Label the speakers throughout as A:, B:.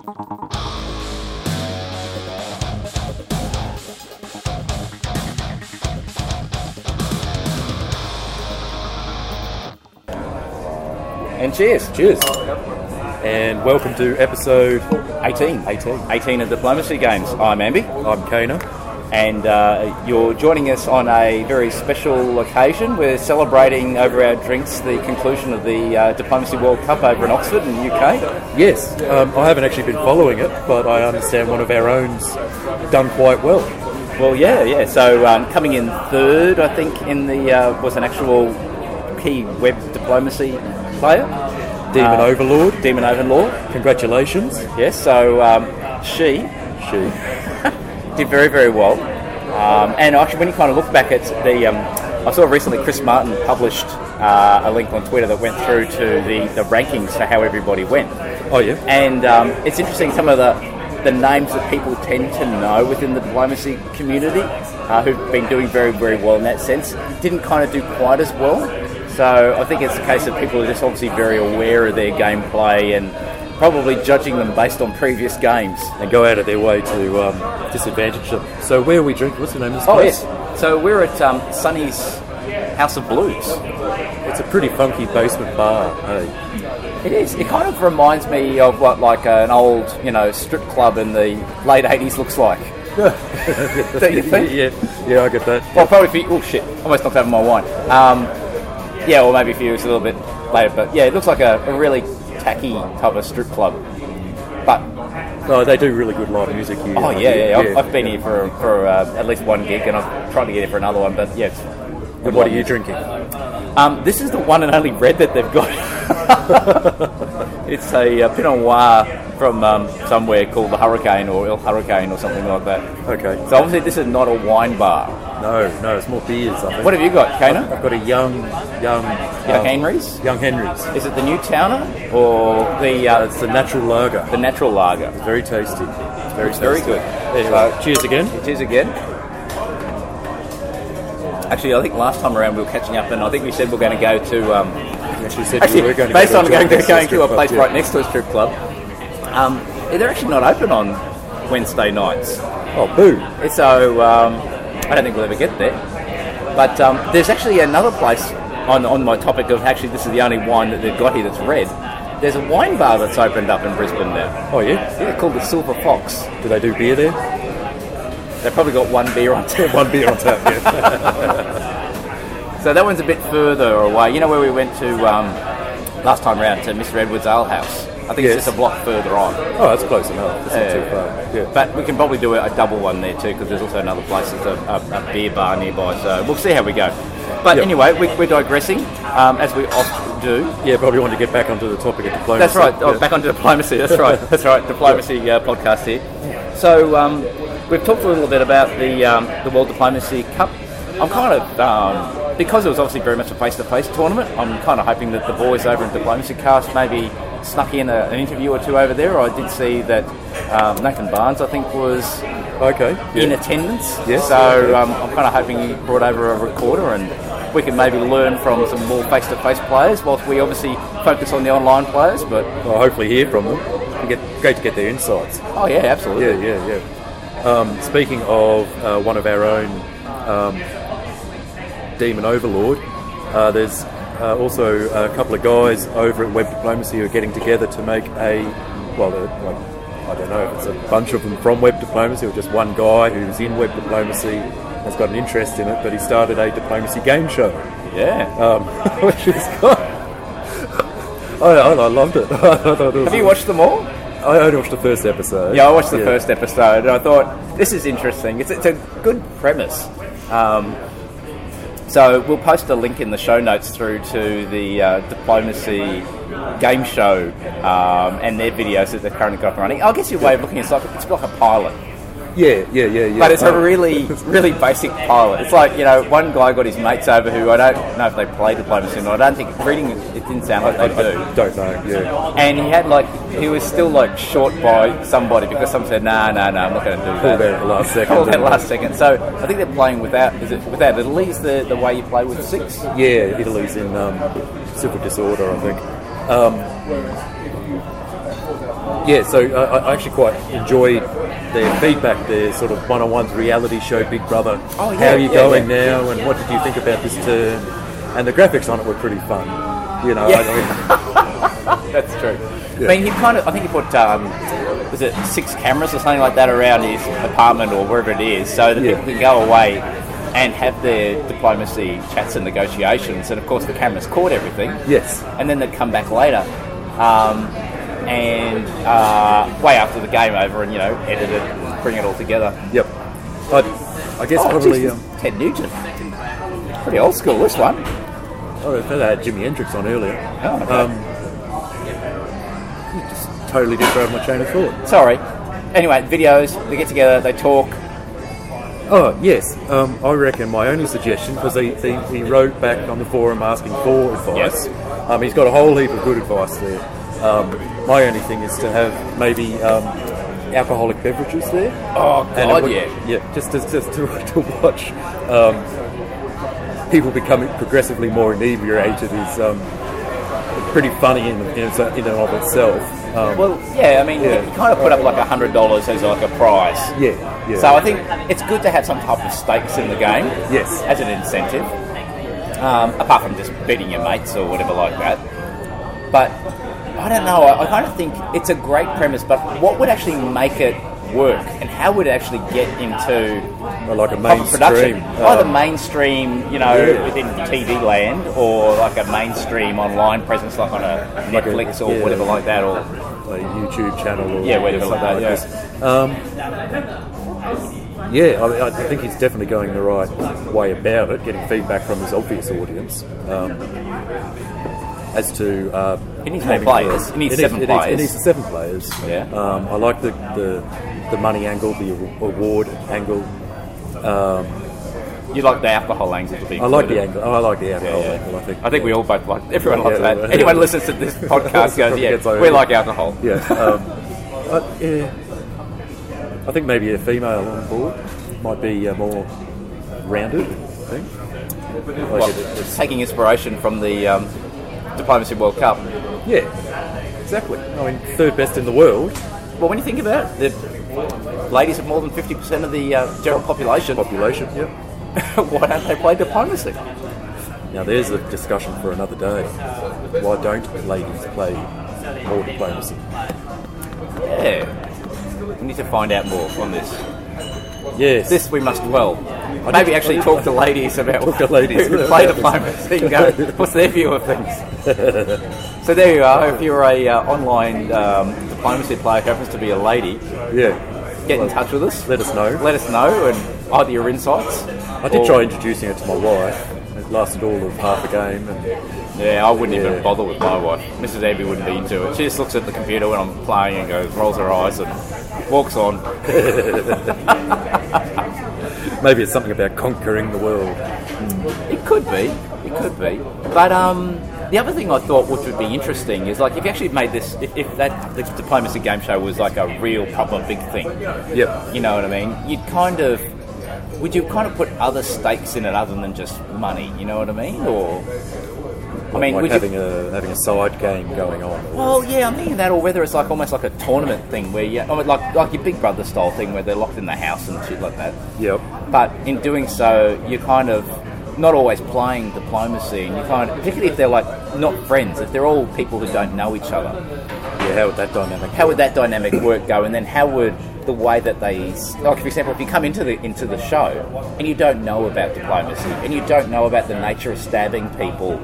A: And cheers.
B: Cheers. And welcome to episode
A: 18.
B: 18.
A: 18 of Diplomacy Games. I'm Amby.
B: I'm Kana.
A: And uh, you're joining us on a very special occasion. We're celebrating over our drinks the conclusion of the uh, Diplomacy World Cup over in Oxford in the UK.
B: Yes, um, I haven't actually been following it, but I understand one of our own's done quite well.
A: Well, yeah, yeah. So um, coming in third, I think, in the uh, was an actual key web diplomacy player,
B: Demon
A: Uh,
B: Overlord,
A: Demon Overlord.
B: congratulations.
A: Yes. So um, she
B: She.
A: Did very, very well. Um, and actually, when you kind of look back at the, um, I saw recently Chris Martin published uh, a link on Twitter that went through to the, the rankings for how everybody went.
B: Oh, yeah.
A: And um, it's interesting some of the, the names that people tend to know within the diplomacy community uh, who've been doing very, very well in that sense didn't kind of do quite as well. So I think it's a case of people are just obviously very aware of their gameplay and probably judging them based on previous games.
B: And go out of their way to um, disadvantage them. So, where are we drinking? What's the name of this
A: Oh
B: place?
A: yes. So we're at um, Sonny's House of Blues.
B: It's a pretty funky basement bar. Hey.
A: It is. It kind of reminds me of what like an old, you know, strip club in the late '80s looks like. Don't you think?
B: yeah, yeah, I get that.
A: Well, probably for you. Oh shit! Almost knocked over my wine. Um, yeah, or maybe for you it's a little bit later, but yeah, it looks like a, a really tacky type of strip club. But
B: No, they do really good live music here.
A: oh yeah, yeah, yeah. I've, I've been here for for uh, at least one gig, and I'm tried to get here for another one. But yeah, it's
B: what are you drinking?
A: Um, this is the one and only red that they've got. it's a, uh Pinot Noir from um, somewhere called the Hurricane or Il Hurricane or something like that.
B: Okay.
A: So obviously this is not a wine bar.
B: No, no, it's more beers. I think.
A: What have you got, Kana?
B: I've got a young, young,
A: Young
B: um,
A: Henry's?
B: Young Henry's.
A: Is it the Newtowner or the uh,
B: It's the natural lager.
A: the natural lager?
B: Very tasty. It's very,
A: It's very good.
B: Anyway,
A: So-
B: cheers again.
A: Cheers again. Actually, I think last time around we were catching up, and I think we said we're going to go to. Um,
B: actually said
A: actually,
B: we were going to
A: based
B: go
A: on
B: to
A: going, to, going to a
B: club,
A: place
B: yeah.
A: right next to a strip club, um, they're actually not open on Wednesday nights.
B: Oh, boo.
A: So um, I don't think we'll ever get there. But um, there's actually another place on, on my topic of actually this is the only wine that they've got here that's red. There's a wine bar that's opened up in Brisbane now.
B: Oh, yeah?
A: Yeah, called the Silver Fox.
B: Do they do beer there?
A: They've probably got one beer on tap.
B: One beer on tap, yeah.
A: So that one's a bit further away. You know where we went to um, last time round to Mr. Edwards' Ale House? I think
B: Yes.
A: it's just a block further on.
B: oh, that's close enough. It's not too far. Yeah.
A: But we can probably do a, double one there too because there's also another place that's a, a, a beer bar nearby. So we'll see how we go. But
B: Yep.
A: anyway, we, we're digressing um, as we often do.
B: yeah, probably want to get back onto the topic of diplomacy.
A: That's right. Oh,
B: Yeah.
A: back onto diplomacy. That's right. That's right. Diplomacy uh, podcast here. So um, we've talked a little bit about the um, the World Diplomacy Cup. I'm kind of um, because it was obviously very much a face-to-face tournament. I'm kind of hoping that the boys over in Diplomacy Cast maybe snuck in a, an interview or two over there. I did see that um, Nathan Barnes, I think, was
B: Okay.
A: in attendance.
B: Yes.
A: So um, I'm kind of hoping he brought over a recorder and we can maybe learn from some more face-to-face players, whilst we obviously focus on the online players. But
B: Well, hopefully hear from them. Get, great to get their insights.
A: oh yeah, absolutely.
B: Yeah, yeah, yeah. Um, speaking of uh, one of our own um, Demon Overlord, uh, there's uh, also a couple of guys over at Web Diplomacy who are getting together to make a, well, they're like, I don't know if it's a bunch of them from Web Diplomacy or just one guy who's in Web Diplomacy has got an interest in it, but he started a diplomacy game show,
A: Yeah.
B: um, which is quite. I, I, I loved it. I thought it was
A: Have you watched them all?
B: I only watched the first episode.
A: Yeah, I watched the first episode and I thought this is interesting. It's, it's a good premise. Um, so we'll post a link in the show notes through to the uh, diplomacy game show um, and their videos that they've currently got running. I guess your way of looking at it, it's like, it's like a pilot.
B: Yeah, yeah, yeah, yeah.
A: But it's a really, really basic pilot. It's like, you know, one guy got his mates over who I don't know if they play diplomacy or not. I don't think, reading it, it didn't sound like they do.
B: I don't know. Yeah.
A: And he had like, he was still like short by somebody because someone said, nah, nah, nah, I'm not going to do that.
B: Pulled out at the last second.
A: Pulled out last second. So I think they're playing without, is it without Italy is the, the way you play with six?
B: Yeah, Italy's in um, civil disorder, I think. Um, yeah, so uh, I actually quite enjoyed their feedback, their sort of one-on-ones reality show, Big Brother.
A: Oh, yeah,
B: How are you
A: yeah,
B: going
A: yeah.
B: now, and what did you think about this turn? And the graphics on it were pretty fun. You know, I mean,
A: That's true. I mean, he kind of, I think he put, um, was it six cameras or something like that around his apartment or wherever it is, so that
B: Yeah.
A: people can go away and have their diplomacy chats and negotiations. And of course, the cameras caught everything.
B: yes,
A: and then they'd come back later, um, and uh, way after the game over, and you know, edit it, and bring it all together.
B: yep. I, I guess
A: Oh,
B: probably.
A: geez,
B: Um,
A: Ted Nugent, pretty old school. This one.
B: oh, I had Jimi Hendrix on earlier.
A: Oh, okay.
B: Um, just totally derailed my chain of thought.
A: Sorry. Anyway, videos. They get together. They talk.
B: Oh yes, um, I reckon my only suggestion because he, he, he wrote back on the forum asking for advice. Um, he's got a whole heap of good advice there. Um, my only thing is to have maybe um, alcoholic beverages there.
A: Oh God,
B: would-
A: yeah.
B: yeah, just to, just to, to watch um, people becoming progressively more inebriated is um, pretty funny in, in, in and of itself. Um,
A: Well, yeah. I mean,
B: Yeah.
A: you kind of put up like a hundred dollars as like a prize.
B: yeah, yeah.
A: So I think it's good to have some type of stakes in the game.
B: Yes.
A: As an incentive, um, apart from just beating your mates or whatever like that. But I don't know. I, I kind of think it's a great premise, but what would actually make it work, and how would it actually get into
B: Or like a mainstream.
A: Either
B: um,
A: mainstream, you know,
B: Yeah.
A: within TV land, or like a mainstream online presence, like on a
B: Like a-
A: Netflix or
B: yeah.
A: whatever like that, or
B: a YouTube channel or
A: Yeah, whatever like that, yeah.
B: Um, yeah, I, I think he's definitely going the right way about it, getting feedback from his obvious audience. Um, as to uh,
A: He needs more players. He needs
B: it
A: seven
B: needs-
A: players.
B: It needs seven players.
A: Yeah.
B: Um, I like the, the the money angle, the award angle.
A: you like the alcohol angle to be.
B: I like the angle. I like the alcohol
A: Yeah, yeah.
B: angle. I think.
A: I think we all both like. Everyone likes
B: Yeah,
A: that.
B: yeah.
A: Anyone listens to this podcast goes, "Yeah, we
B: it.
A: like alcohol."
B: Yeah. Um, but, yeah. I think maybe a female on board might be uh, more rounded. I think. Like
A: Well,
B: it-
A: taking inspiration from the um, Diplomacy World Cup.
B: yeah, exactly. I mean, third best in the world
A: Well, when you think about it, the ladies have more than fifty percent of the uh, general population.
B: population. Yep.
A: Why don't they play diplomacy?
B: Now there's a discussion for another day. Why don't ladies play more diplomacy?
A: Yeah, we need to find out more on this.
B: Yes.
A: This we must dwell. Maybe actually talk to ladies about
B: Talk to ladies.
A: who play diplomacy and go, what's their view of things. so there you are. If you're a uh, online um, diplomacy player who happens to be a lady,
B: yeah.
A: get in touch with us.
B: Let us know.
A: Let us know and either your insights.
B: I did
A: or-
B: try introducing it to my wife. It lasted all of half a game, and
A: Yeah, I wouldn't even bother with my wife. Mrs. Abby wouldn't be into it. She just looks at the computer when I'm playing and goes, rolls her eyes and walks on.
B: maybe it's something about conquering the world.
A: It could be. It could be. But um, the other thing I thought which would be interesting is like if you actually made this, if, if that the diplomacy game show was like a real proper big thing,
B: Yep.
A: you know what I mean? You'd kind of would you kind of put other stakes in it other than just money? You know what I mean? Or I mean,
B: like having
A: you?
B: a having a side game going on.
A: Well, yeah, I'm thinking that, or whether it's like almost like a tournament thing where you, I mean, like like your Big Brother style thing where they're locked in the house and shit like that.
B: Yep.
A: But in doing so, you're kind of not always playing diplomacy, and you kind of, particularly if they're like not friends, if they're all people who don't know each other,
B: Yeah. How would that dynamic?
A: how would that dynamic work go? And then how would the way that they, like for example, if you come into the into the show and you don't know about diplomacy and you don't know about the nature of stabbing people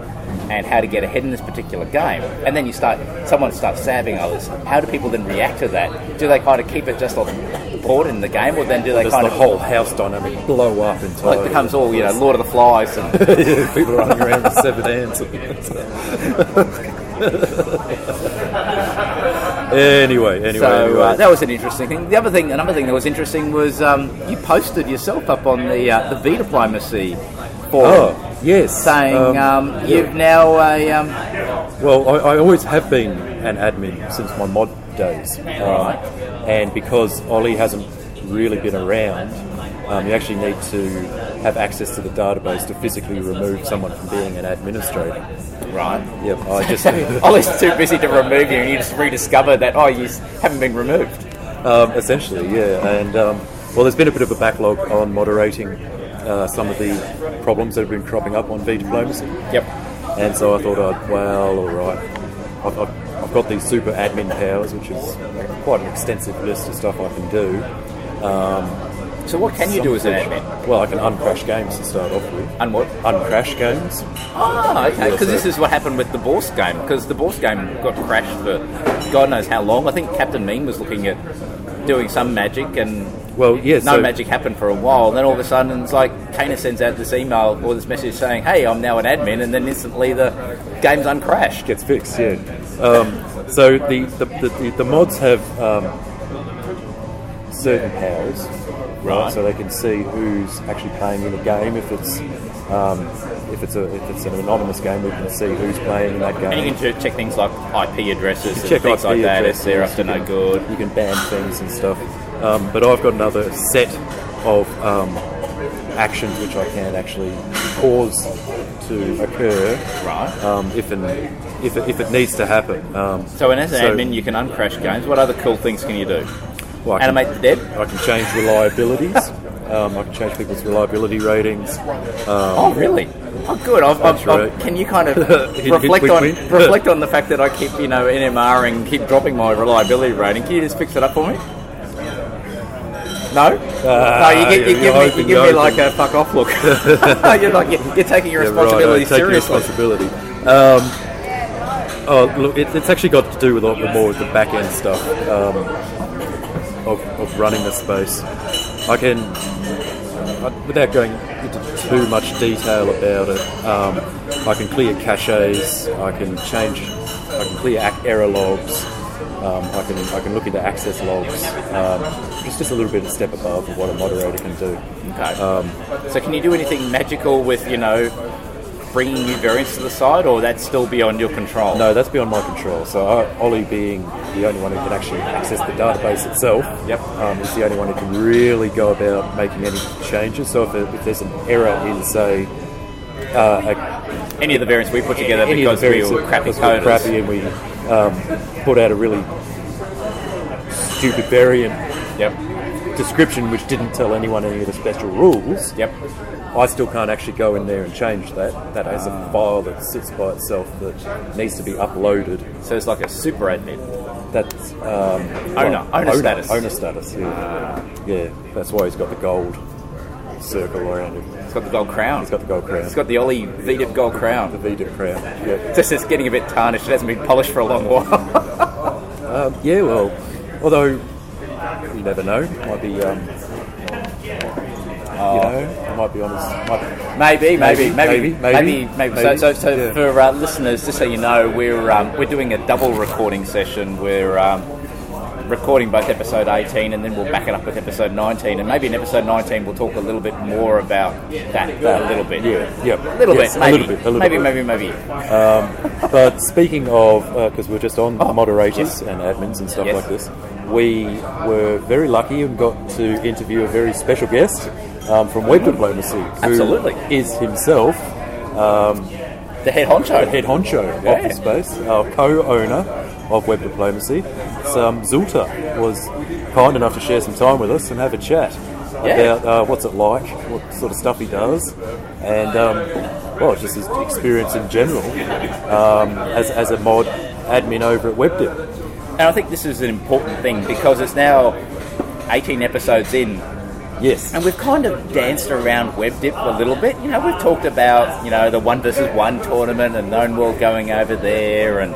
A: and how to get ahead in this particular game, and then you start someone starts stabbing others, how do people then react to that? Do they kind of keep it just on the board in the game, or then do they
B: Does
A: kind
B: the
A: of
B: whole house dynamic blow up entirely?
A: like becomes all you know Lord of the Flies and
B: Yeah, people running around with severed hands. anyway, anyway,
A: So
B: anyway.
A: uh, that was an interesting thing. The other thing, another thing that was interesting was um, you posted yourself up on the uh, the V diplomacy forum,
B: oh yes,
A: saying
B: um,
A: um, you've now a um,
B: Well, I, I always have been an admin since my mod days, um, and because Ollie hasn't really been around, um, you actually need to have access to the database to physically remove someone from being an administrator.
A: Right.
B: Yep, I just
A: Ollie's too busy to remove you, and you just rediscover that oh, you haven't been removed.
B: Um, essentially, yeah. And um, well, there's been a bit of a backlog on moderating uh, some of the problems that have been cropping up on V diplomacy.
A: Yep.
B: And so I thought, I'd, well, all right. I've, I've, I've got these super admin powers, which is quite an extensive list of stuff I can do.
A: So what can you do as an admin?
B: Well, I can uncrash games to start off with.
A: And what?
B: Uncrash games.
A: Ah, okay. Because this is what happened with the Bourse game. Because the Bourse game got crashed for God knows how long. I think Captain Mean was looking at doing some magic, and
B: Well, yeah.
A: no
B: so,
A: magic happened for a while. And then all of a sudden, it's like Kana sends out this email or this message saying, "Hey, I'm now an admin," and then instantly the game's uncrashed.
B: gets fixed. Yeah. Um, so the the, the, the mods have um, certain powers,
A: Right.
B: So they can see who's actually playing in a game. If it's um, if it's a if it's an anonymous game, we can see who's playing in that game.
A: And you can check things like IP addresses and
B: check
A: things
B: IP
A: like that if they're up to no good.
B: You can ban things and stuff. Um, but I've got another set of um, actions which I can actually cause to occur
A: Right.
B: um, if and if it, if it needs to happen. Um,
A: So, in as an
B: so-
A: admin, you can uncrash games. What other cool things can you do?
B: well, I can-
A: Animate the dead.
B: I can change reliabilities. um, I can change people's reliability ratings.
A: Oh, really? Oh, good. I've, I've, I've, can you kind of reflect on reflect on the fact that I keep you know NMRing, keep dropping my reliability rating? Can you just fix it up for me? No, no. You, gi- you give me, you give me like a fuck off look. you're like you're, you're taking your
B: Yeah,
A: responsibility
B: take your
A: seriously.
B: responsibility. Um, oh, look, it, it's actually got to do with a lot more with the back end stuff um, of, of running the space. I can, uh, without going into too much detail about it, um, I can clear caches. I can change. I can clear error logs. Um, I can I can look into access logs. Um, it's just a little bit a step above what a moderator can do.
A: Okay.
B: Um,
A: so can you do anything magical with you know bringing new variants to the side, or that's still beyond your control?
B: No, that's beyond my control. So uh, Ollie being the only one who can actually access the database itself,
A: Yep.
B: um, is the only one who can really go about making any changes. So if, it, if there's an error in, say, uh, a,
A: Any of the variants we put together
B: any of
A: because we were crappy coders.
B: crappy and we um, put out a really stupid variant
A: Yep.
B: description which didn't tell anyone any of the special rules,
A: Yep.
B: I still can't actually go in there and change that. That has a file that sits by itself that needs to be uploaded.
A: So it's like a super admin.
B: That's um,
A: Owner- owner status.
B: Owner status. Yeah, yeah. That's why he's got the gold circle around him.
A: It's got the gold crown.
B: He's got the gold crown.
A: It's got the Ollie VDIP gold crown. the.
B: VDIP crown. Yeah.
A: Just it's getting a bit tarnished. It hasn't been polished for a long while.
B: Um, yeah. Well, although you never know, might be. Um, You know, might be on his. Might,
A: maybe, maybe, maybe,
B: Maybe,
A: maybe,
B: maybe,
A: maybe. So,
B: maybe,
A: so, so
B: yeah.
A: for uh, listeners, just so you know, we're um, we're doing a double recording session. We're um, recording both episode 18 and then we'll back it up with episode 19 and maybe in episode 19 we'll talk a little bit more about that uh, a little bit
B: yeah, yeah.
A: a little
B: Yes,
A: bit maybe
B: A little bit. A little
A: maybe,
B: bit.
A: maybe maybe um,
B: But speaking of, uh, because we're just on oh, moderators and admins and stuff
A: Yes.
B: like this, we were very lucky and got to interview a very special guest um, from Web mm-hmm. Diplomacy, who
A: Absolutely.
B: is himself um,
A: the head honcho
B: the head honcho
A: Yeah.
B: of the space, our co-owner of Web Diplomacy. So, um, Zultar was kind enough to share some time with us and have a chat
A: Yeah.
B: about uh, what's it like, what sort of stuff he does, and um, well, just his experience in general um, as, as a mod admin over at WebDip.
A: and I think this is an important thing because it's now 18 episodes in
B: Yes.
A: And we've kind of danced around WebDip a little bit. You know, we've talked about you know the one versus one tournament and Known World going over there, and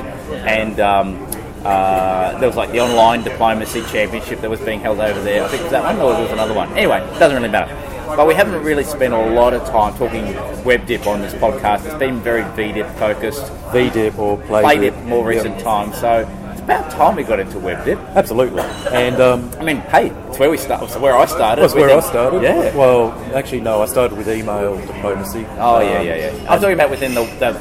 A: and um, uh, there was like the online diplomacy championship that was being held over there. I think it was that one or there was another one. Anyway, it doesn't really matter. But we haven't really spent a lot of time talking WebDip on this podcast. It's been very VDip focused,
B: VDip or PlayDip.
A: PlayDip more recent
B: Yeah.
A: times. So about time we got into WebDip.
B: Absolutely. And um,
A: I mean, hey, it's where we start. It's where I started.
B: that's
A: with
B: where I started.
A: Yeah.
B: Well, actually, no, I started with email diplomacy.
A: Oh yeah,
B: Um,
A: yeah, yeah. I was talking about within the, the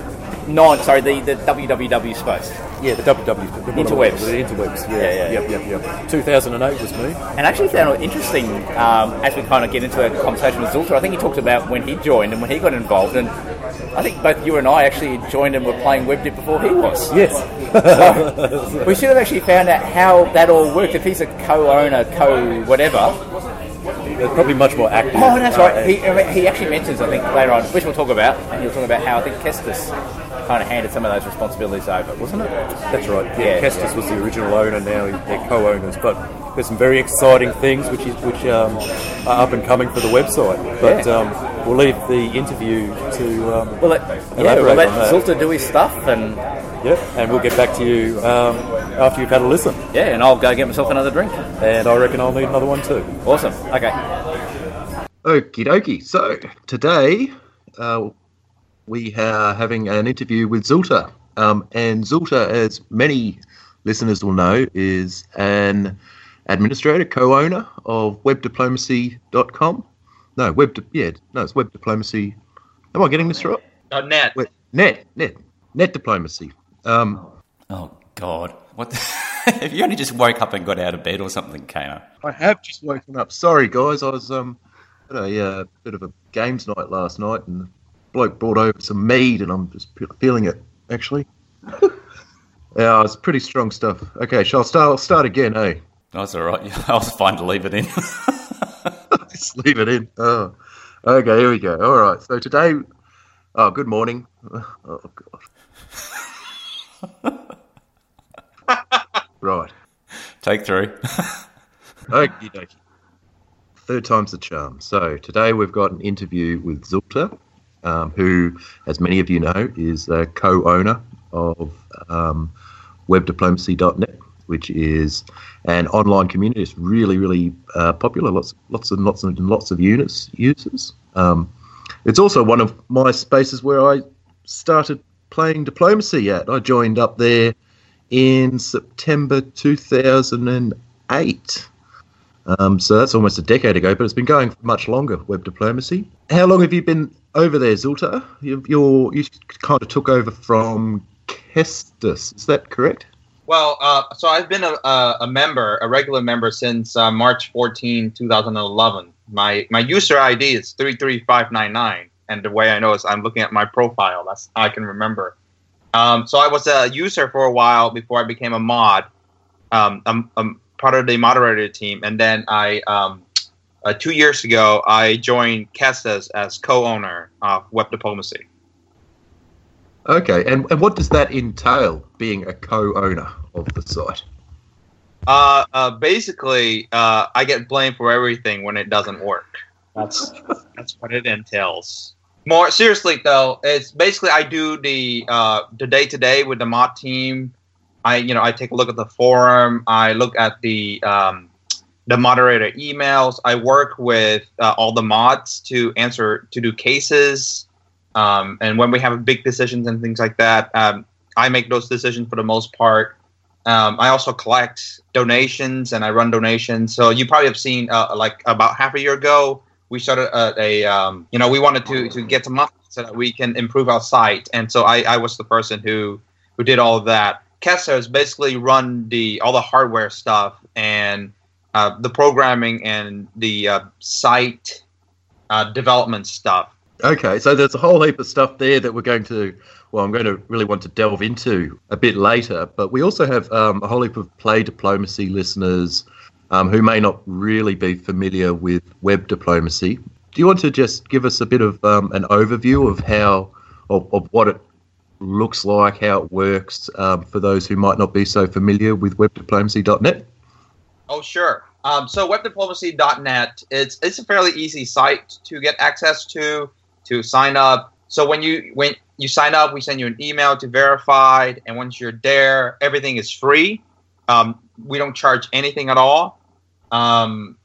A: non, sorry, the, the WWW space.
B: Yeah, the WW. The
A: Interwebs.
B: The interwebs, yeah.
A: Yeah, yeah.
B: Yep, yep, yep. 2008 was me.
A: And actually found it interesting um, as we kind of get into a conversation with Zultar. I think he talked about when he joined and when he got involved, and I think both you and I actually joined and were playing WebDip before he was.
B: Yes.
A: So we should have actually found out how that all worked. If he's a co-owner, co-whatever.
B: Probably much more active.
A: Oh, that's
B: Uh,
A: right. He, he actually mentions, I think, later on, which we'll talk about, and he'll talk about how I think Kestas kind of handed some of those responsibilities over, wasn't it?
B: That's right. Yeah,
A: Yeah.
B: Kestas was the original owner. Now he- they're co-owners, but there's some very exciting things which is, which um, are up and coming for the website. But
A: Yeah.
B: um, we'll leave the interview to um,
A: Well, let, yeah, we'll let. Zultar do his stuff, and
B: yeah, and we'll get back to you um, after you've had a listen.
A: yeah, and I'll go get myself another drink.
B: And I reckon I'll need another one too.
A: Awesome. Okay.
C: Okie dokie. So today uh, we are having an interview with Zultar. Um, and Zultar, as many listeners will know, is an administrator, co-owner of webdiplomacy.com. No, web, di- yeah, no, it's web diplomacy. Am I getting this right?
D: Uh, net.
C: Web, net, net, net diplomacy. Um,
A: Oh, God. What the... If you only just woke up and got out of bed or something, Kana.
C: I have just woken up. Sorry, guys. I was um had a uh, bit of a games night last night, and the bloke brought over some mead, and I'm just fe- feeling it actually. yeah, it's pretty strong stuff. Okay, shall I start? I'll start again, eh?
A: That's all right. I was fine to leave it in.
C: Just leave it in. Oh, okay. Here we go. All right. So today, oh, good morning. Oh God. Right.
A: Take three.
C: Okie dokie. Third time's the charm. So today we've got an interview with Zultar, um, who, as many of you know, is a co-owner of um, WebDiplomacy.net, which is an online community. It's really, really uh, popular. Lots, lots and lots and lots of units users. Um, it's also one of my spaces where I started playing diplomacy at. I joined up there in September 2008. Um, so that's almost a decade ago, but it's been going for much longer, web diplomacy. How long have you been over there, Zultar? You, you're, you kind of took over from Kestas, is that correct?
D: Well, uh, so I've been a, a, member, a regular member since uh, March 14, 2011. My my user ID is 33599, and the way I know is I'm looking at my profile. That's I can remember. Um, so I was a user for a while before I became a mod, um, I'm, I'm part of the moderator team, and then I um, uh, two years ago I joined Kestas as co-owner of Web Diplomacy.
C: Okay, and, and what does that entail, being a co-owner of the site?
D: Uh, uh, basically, uh, I get blamed for everything when it doesn't work. That's that's what it entails. More seriously, though, it's basically I do the uh, the day to day with the mod team. I you know I take a look at the forum. I look at the um, the moderator emails. I work with uh, all the mods to answer to do cases. Um, and when we have big decisions and things like that, um, I make those decisions for the most part. Um, I also collect donations and I run donations. So you probably have seen, uh, like about half a year ago, we started a, a um, you know, we wanted to to get some money so that we can improve our site, and so I, I was the person who who did all of that. Kestas has basically run the all the hardware stuff and uh, the programming and the uh, site uh, development stuff.
C: Okay, so there's a whole heap of stuff there that we're going to, well, I'm going to really want to delve into a bit later. But we also have um, a whole heap of play diplomacy listeners um, who may not really be familiar with web diplomacy. Do you want to just give us a bit of um, an overview of how, of, of what it looks like, how it works um, for those who might not be so familiar with webdiplomacy.net?
D: Oh, sure. Um, so webdiplomacy.net, it's it's a fairly easy site to get access to, to sign up. So when you when you sign up, we send you an email to verify, and once you're there, everything is free. Um, we don't charge anything at all, um,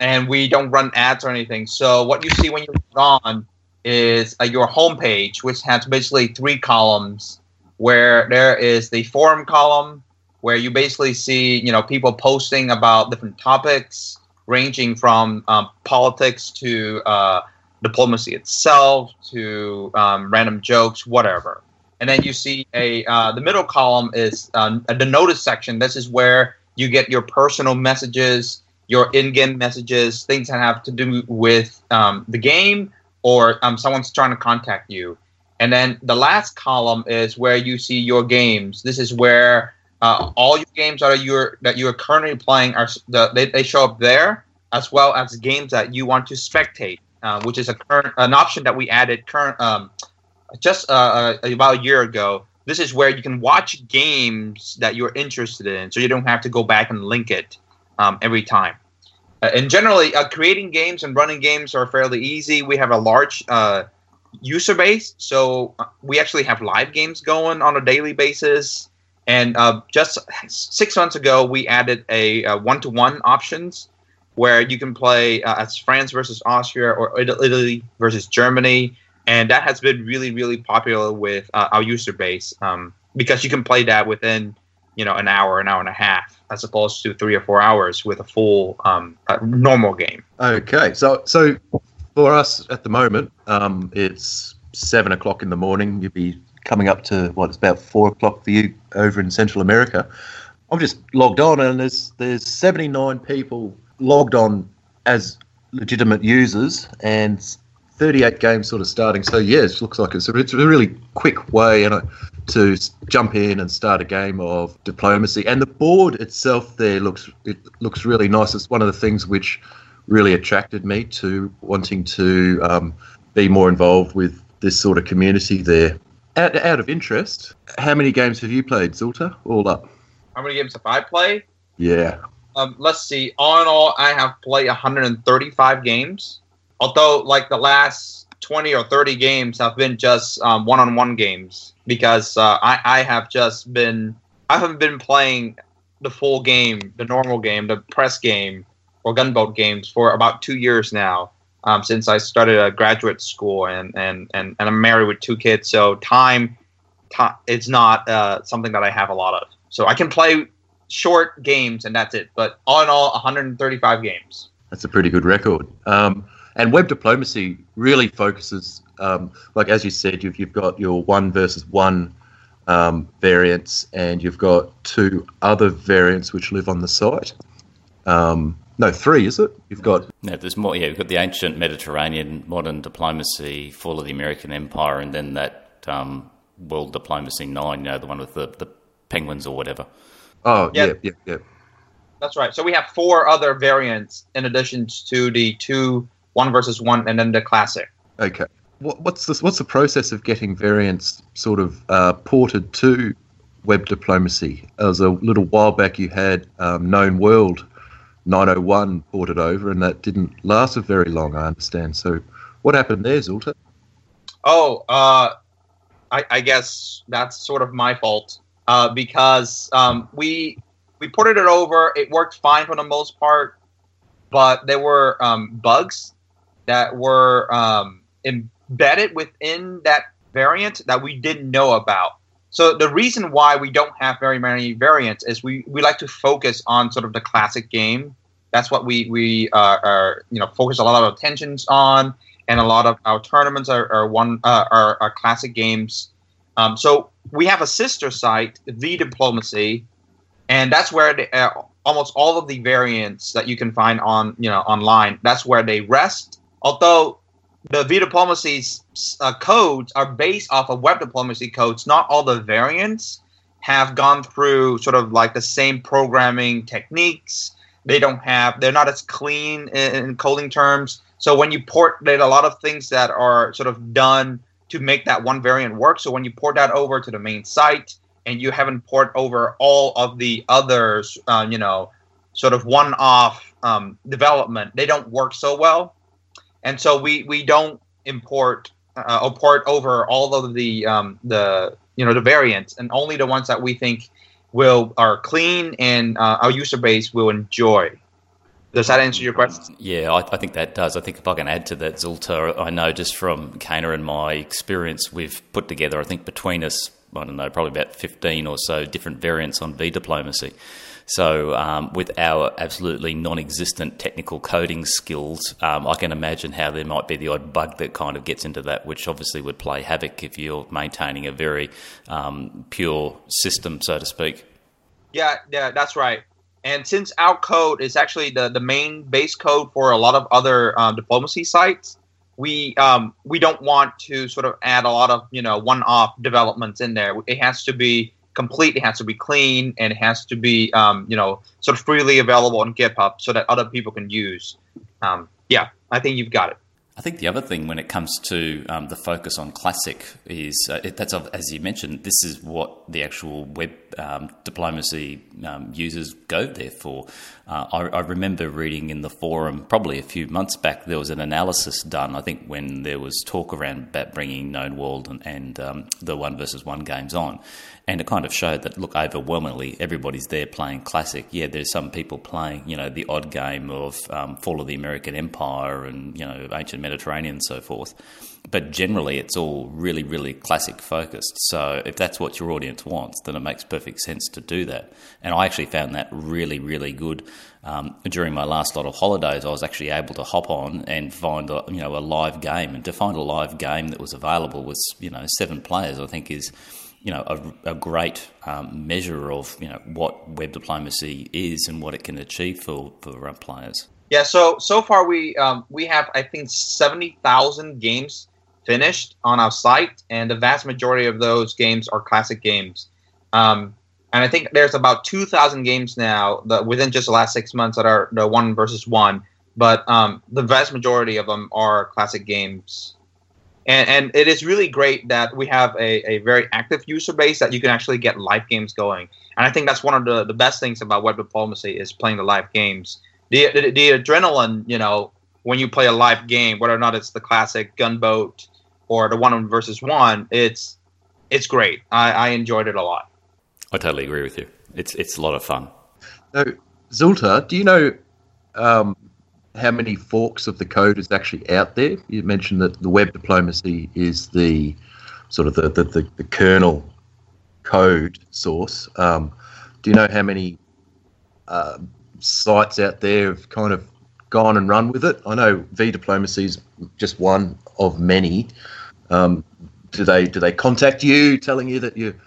D: and we don't run ads or anything. So what you see when you log on is uh, your homepage, which has basically three columns, where there is the forum column, where you basically see you know people posting about different topics ranging from um, politics to uh, diplomacy itself to um, random jokes whatever and then you see a uh, the middle column is um, the notice section this is where you get your personal messages your in-game messages things that have to do with um, the game or um, someone's trying to contact you And then the last column is where you see your games. This is where uh, all your games that are that you are currently playing are the, they, they show up there, as well as games that you want to spectate, uh, which is a current an option that we added current um, just uh, uh, about a year ago. This is where you can watch games that you're interested in, so you don't have to go back and link it um, every time. Uh, and generally, uh, creating games and running games are fairly easy. We have a large uh, user base, so uh, we actually have live games going on a daily basis. And uh, just six months ago, we added a one to one options where you can play uh, as France versus Austria or Italy versus Germany. And that has been really, really popular with uh, our user base um, because you can play that within, you know, an hour, an hour and a half, as opposed to three or four hours with a full um, normal game.
C: Okay, so so for us at the moment, um, it's seven o'clock in the morning. You'd be coming up to what it's about four o'clock for you over in Central America. I've just logged on and there's there's 79 people logged on as legitimate users and 38 games sort of starting. So yes, it looks like it's a, it's a really quick way know, to jump in and start a game of diplomacy. And the board itself there looks it looks really nice. It's one of the things which really attracted me to wanting to um, be more involved with this sort of community there. Out, out of interest, how many games have you played, Zultar? All up.
D: How many games have I played?
C: Yeah.
D: Um, let's see. All in all, I have played 135 games. Although, like the last 20 or 30 games have been just um, one-on-one games because uh, I, I have just been I haven't been playing the full game, the normal game, the press game, or gunboat games for about two years now um, since I started a graduate school and, and, and, and I'm married with two kids. So time, it's not uh, something that I have a lot of. So I can play short games and that's it. But all in all, 135 games.
C: That's a pretty good record. Um, and web diplomacy really focuses, um, like as you said, you've, you've got your one versus one um, variants and you've got two other variants which live on the site. Um, no, three, is it? You've got.
A: No, there's more. Yeah, you've got the ancient Mediterranean, modern diplomacy, fall of the American Empire, and then that um, world diplomacy nine. You know, the one with the, the penguins or whatever.
C: Oh, yeah, yeah, yeah. yeah.
D: That's right. So we have four other variants in addition to the two one versus one, and then the classic.
C: Okay. What, what's the what's the process of getting variants sort of uh, ported to web diplomacy? As a little while back, you had um, Known World 901 ported over, and that didn't last very long, I understand. So, what happened there, Zultar?
D: Oh, uh, I, I, guess that's sort of my fault uh, because um, we we ported it over. It worked fine for the most part, but there were um, bugs that were um, embedded within that variant that we didn't know about. So the reason why we don't have very many variants is we, we like to focus on sort of the classic game. That's what we we uh, are you know focus a lot of attentions on, and a lot of our tournaments are, are one uh, are, are classic games. Um, so we have a sister site, V Diplomacy, and that's where the, uh, almost all of the variants that you can find on you know online. That's where they rest. Although the V Diplomacy's uh, codes are based off of web diplomacy codes. Not all the variants have gone through sort of like the same programming techniques. They don't have, they're not as clean in, in coding terms. So when you port, there's a lot of things that are sort of done to make that one variant work. So when you port that over to the main site and you haven't port over all of the others, uh, you know, sort of one-off um, development, they don't work so well and so we we don't import uh, over all of the um, the you know the variants, and only the ones that we think will are clean and uh, our user base will enjoy. Does that answer your question?
A: Yeah, I, I, think that does. I think if I can add to that, Zultar, I know just from Kana and my experience, we've put together, I think between us, I don't know, probably about 15 or so different variants on V diplomacy. So, um, with our absolutely non existent technical coding skills, um, I can imagine how there might be the odd bug that kind of gets into that, which obviously would play havoc if you're maintaining a very um, pure system, so to speak.
D: Yeah, yeah, that's right. And since our code is actually the, the main base code for a lot of other uh, diplomacy sites, we um, we don't want to sort of add a lot of you know one-off developments in there. It has to be complete. It has to be clean, and it has to be um, you know sort of freely available on GitHub so that other people can use. Um, yeah, I think you've got it.
E: I think the other thing when it comes to um, the focus on classic is uh, it, that's as you mentioned, this is what the actual web um, diplomacy um, users go there for. Uh, I, I, remember reading in the forum probably a few months back there was an analysis done. I think when there was talk around about bringing Known World and, and um, the one versus one games on, and it kind of showed that look overwhelmingly everybody's there playing classic. Yeah, there's some people playing you know the odd game of um, Fall of the American Empire and you know ancient Mediterranean and so forth, but generally it's all really really classic focused. So if that's what your audience wants, then it makes perfect sense to do that. And I actually found that really really good. Um, during my last lot of holidays, I was actually able to hop on and find a, you know a live game, and to find a live game that was available was you know seven players. I think is you know a, a great um, measure of you know what web diplomacy is and what it can achieve for for uh, players.
D: Yeah. So so far we um, we have I think seventy thousand games finished on our site, and the vast majority of those games are classic games. Um, and I think there's about two thousand games now that within just the last six months that are the one versus one. But um, the vast majority of them are classic games and, and it is really great that we have a, a very active user base that you can actually get live games going. And I think that's one of the, the best things about web diplomacy is playing the live games. The, the, the adrenaline, you know, when you play a live game, whether or not it's the classic gunboat or the one versus one, it's it's great. I, I enjoyed it a lot.
E: I totally agree with you. It's it's a lot of fun.
C: So, Zultar, do you know um, how many forks of the code is actually out there? You mentioned that the web diplomacy is the sort of the, the, the, the kernel code source. Um, do you know how many uh, sites out there have kind of gone and run with it? I know V Diplomacy is just one of many. Um, do they do they contact you telling you that you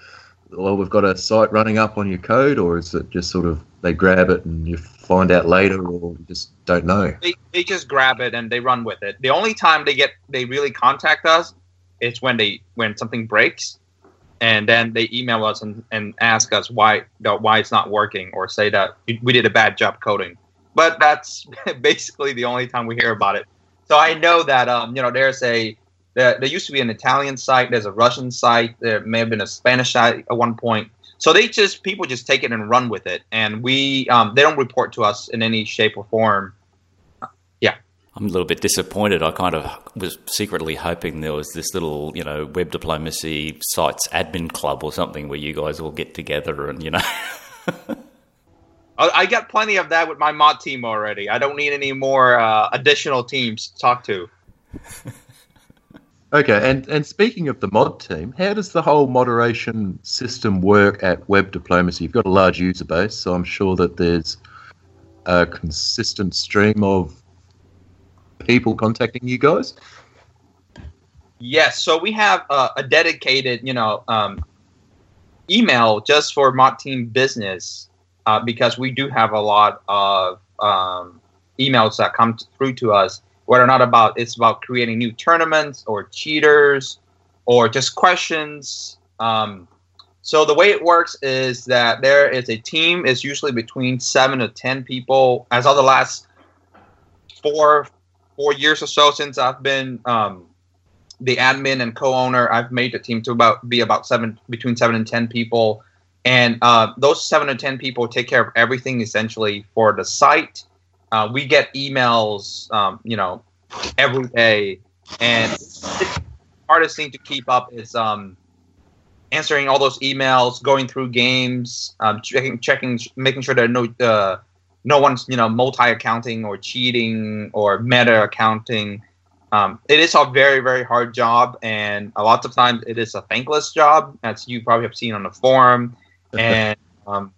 C: well we've got a site running up on your code, or is it just sort of they grab it and you find out later, or just don't know?
D: They, they just grab it and they run with it. The only time they get they really contact us is when they when something breaks, and then they email us and, and ask us why why it's not working, or say that we did a bad job coding. But that's basically the only time we hear about it. So I know that um, you know there's a there, there used to be an Italian site, there's a Russian site, there may have been a Spanish site at one point so they just people just take it and run with it, and we um, they don't report to us in any shape or form. Yeah,
E: I'm a little bit disappointed. I kind of was secretly hoping there was this little you know web diplomacy sites admin club or something where you guys all get together and you know.
D: I got plenty of that with my mod team already. I don't need any more uh, additional teams to talk to.
C: Okay, and, and speaking of the mod team, how does the whole moderation system work at Web Diplomacy? You've got a large user base, so I'm sure that there's a consistent stream of people contacting you guys.
D: Yes, so we have a dedicated, you know, um, email just for mod team business uh, because we do have a lot of um, emails that come through to us whether or not about it's about creating new tournaments or cheaters or just questions. Um, so the way it works is that there is a team It's usually between seven to ten people. As of the last four four years or so since I've been um, the admin and co-owner, I've made the team to about be about seven between seven and ten people, and uh, those seven to ten people take care of everything essentially for the site uh, we get emails, um, you know, every day, and the hardest thing to keep up is um, answering all those emails, going through games, um, checking, checking, making sure that no, uh, no one's you know multi-accounting or cheating or meta accounting. Um, it is a very very hard job, and a lot of times it is a thankless job, as you probably have seen on the forum, and um,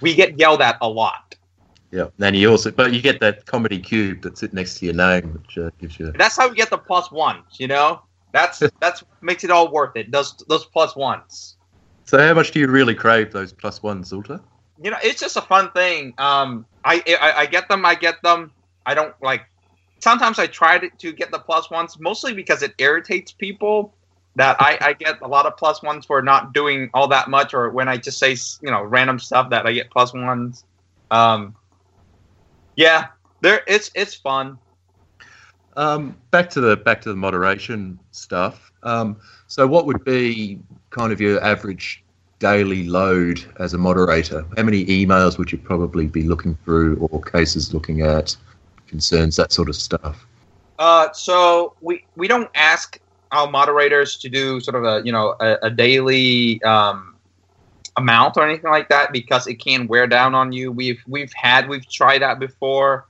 D: we get yelled at a lot.
C: Yeah, and you also, but you get that comedy cube that sits next to your name, which uh, gives you.
D: That's how we get the plus ones. You know, that's that's makes it all worth it. Those those plus ones.
C: So, how much do you really crave those plus ones, Zultar?
D: You know, it's just a fun thing. Um, I, I I get them. I get them. I don't like sometimes I try to, to get the plus ones, mostly because it irritates people that I, I get a lot of plus ones for not doing all that much, or when I just say you know random stuff that I get plus ones. Um, yeah, there it's it's fun.
C: Um, back to the back to the moderation stuff. Um, so, what would be kind of your average daily load as a moderator? How many emails would you probably be looking through, or cases looking at, concerns, that sort of stuff?
D: Uh, so we we don't ask our moderators to do sort of a you know a, a daily um, amount or anything like that because it can wear down on you. We've we've had we've tried that before.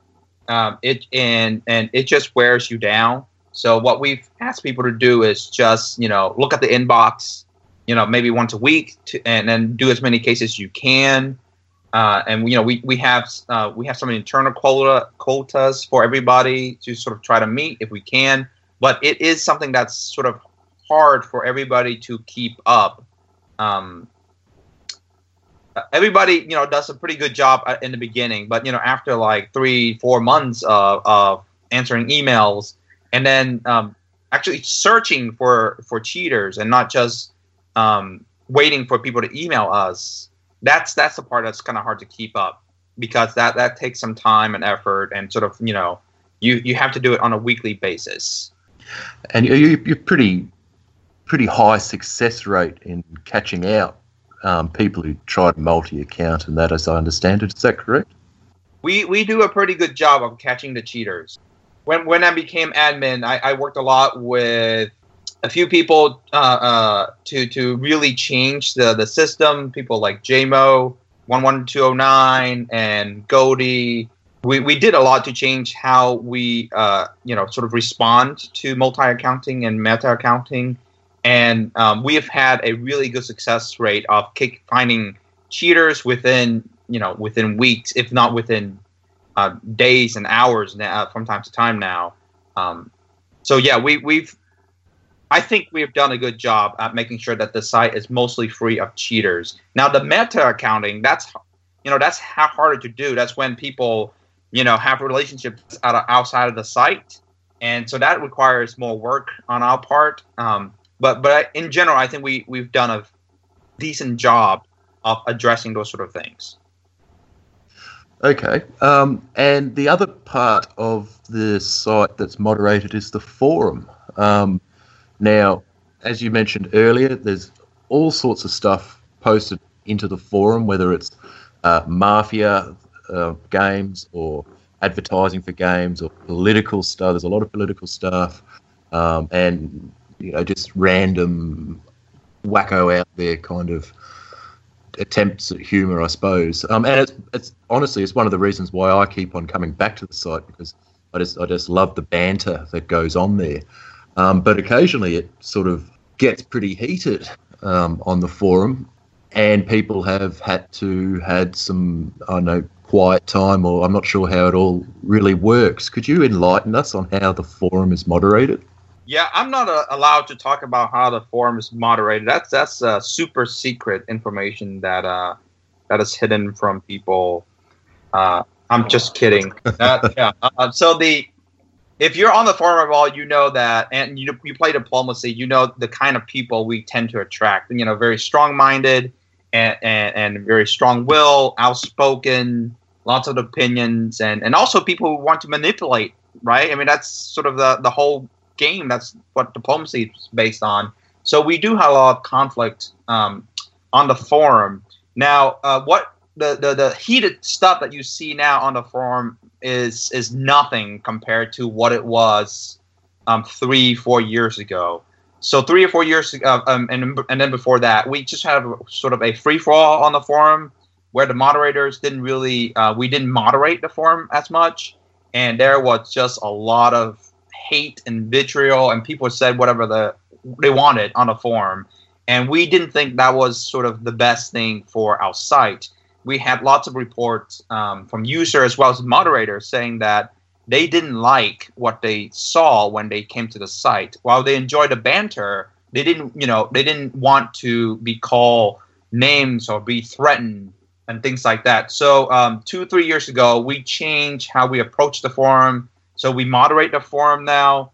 D: Um, it and and it just wears you down. So what we've asked people to do is just you know look at the inbox, you know maybe once a week, to, and then do as many cases as you can. Uh, and you know we we have uh, we have some internal quota quotas for everybody to sort of try to meet if we can but it is something that's sort of hard for everybody to keep up. Um, everybody, you know, does a pretty good job in the beginning, but you know, after like three, four months of, of answering emails, and then um, actually searching for for cheaters and not just um, waiting for people to email us, that's that's the part that's kind of hard to keep up because that that takes some time and effort and sort of you know you you have to do it on a weekly basis.
C: And you, you're pretty pretty high success rate in catching out um, people who tried multi-account and that, as I understand it. Is that correct?
D: We we do a pretty good job of catching the cheaters. When when I became admin, I, I worked a lot with a few people uh, uh, to to really change the the system. People like JMO, one one two zero nine, and Goldie we, we did a lot to change how we uh, you know sort of respond to multi accounting and meta accounting and um, we have had a really good success rate of kick, finding cheaters within you know within weeks if not within uh, days and hours now, from time to time now. Um, so yeah we, we've i think we've done a good job at making sure that the site is mostly free of cheaters. Now the meta accounting that's you know that's harder to do. That's when people you know, have relationships outside of the site, and so that requires more work on our part. Um, but but in general, I think we we've done a decent job of addressing those sort of things.
C: Okay, um, and the other part of the site that's moderated is the forum. Um, now, as you mentioned earlier, there's all sorts of stuff posted into the forum, whether it's uh, mafia uh, games or advertising for games or political stuff. There's a lot of political stuff, um, and you know just random wacko out there kind of attempts at humour, I suppose. Um, and it's it's honestly it's one of the reasons why I keep on coming back to the site because I just I just love the banter that goes on there. Um, but occasionally it sort of gets pretty heated um, on the forum, and people have had to had some I know quiet time, or I'm not sure how it all really works. Could you enlighten us on how the forum is moderated?
D: Yeah, I'm not uh, allowed to talk about how the forum is moderated. That's that's uh, super secret information that uh, that is hidden from people. Uh, I'm just kidding. yeah. Uh, so the if you're on the forum at all, you know that, and you you play diplomacy. You know the kind of people we tend to attract. You know, very strong-minded and, and, and very strong-will, outspoken, lots of opinions, and and also people who want to manipulate. Right? I mean, that's sort of the the whole game. That's what diplomacy is based on. So we do have a lot of conflict um, on the forum. Now, uh, what the, the the heated stuff that you see now on the forum is is nothing compared to what it was um, three four years ago. So three or four years ago, um, and and then before that, we just had sort of a free for all on the forum where the moderators didn't really uh, we didn't moderate the forum as much and there was just a lot of hate and vitriol and people said whatever the they wanted on the forum and we didn't think that was sort of the best thing for our site we had lots of reports um, from users as well as moderators saying that they didn't like what they saw when they came to the site while they enjoyed the banter they didn't you know they didn't want to be called names or be threatened and things like that. So um, two, three years ago, we changed how we approach the forum. So we moderate the forum now.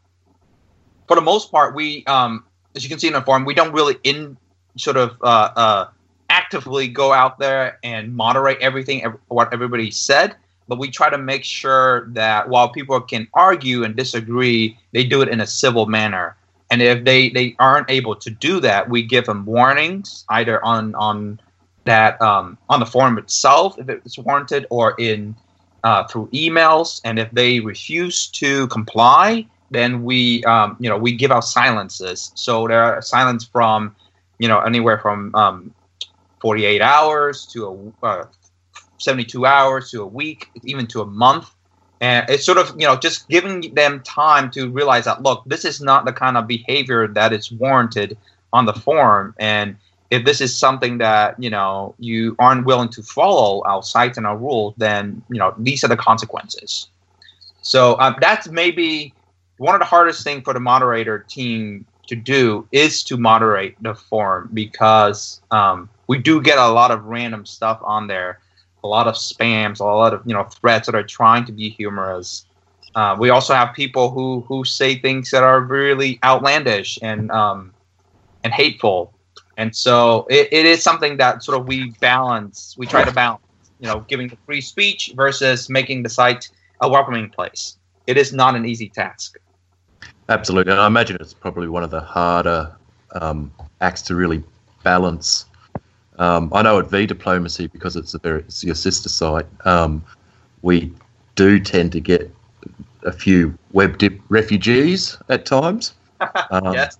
D: For the most part, we, um, as you can see in the forum, we don't really in sort of uh, uh, actively go out there and moderate everything ev- what everybody said but we try to make sure that while people can argue and disagree they do it in a civil manner and if they, they aren't able to do that we give them warnings either on on that um, on the forum itself if it's warranted or in uh, through emails and if they refuse to comply then we um, you know we give out silences so there are silence from you know anywhere from um, 48 hours to a uh, 72 hours to a week, even to a month. And it's sort of, you know, just giving them time to realize that, look, this is not the kind of behavior that is warranted on the forum. And if this is something that, you know, you aren't willing to follow our sites and our rules, then, you know, these are the consequences. So um, that's maybe one of the hardest things for the moderator team to do is to moderate the forum because um, we do get a lot of random stuff on there, a lot of spams, a lot of you know threats that are trying to be humorous. Uh, we also have people who who say things that are really outlandish and um, and hateful, and so it, it is something that sort of we balance. We try to balance, you know, giving the free speech versus making the site a welcoming place. It is not an easy task.
C: Absolutely, and I imagine it's probably one of the harder um, acts to really balance um, I know at V Diplomacy because it's a very it's your sister site. Um, we do tend to get a few web dip refugees at times.
D: Um, yes.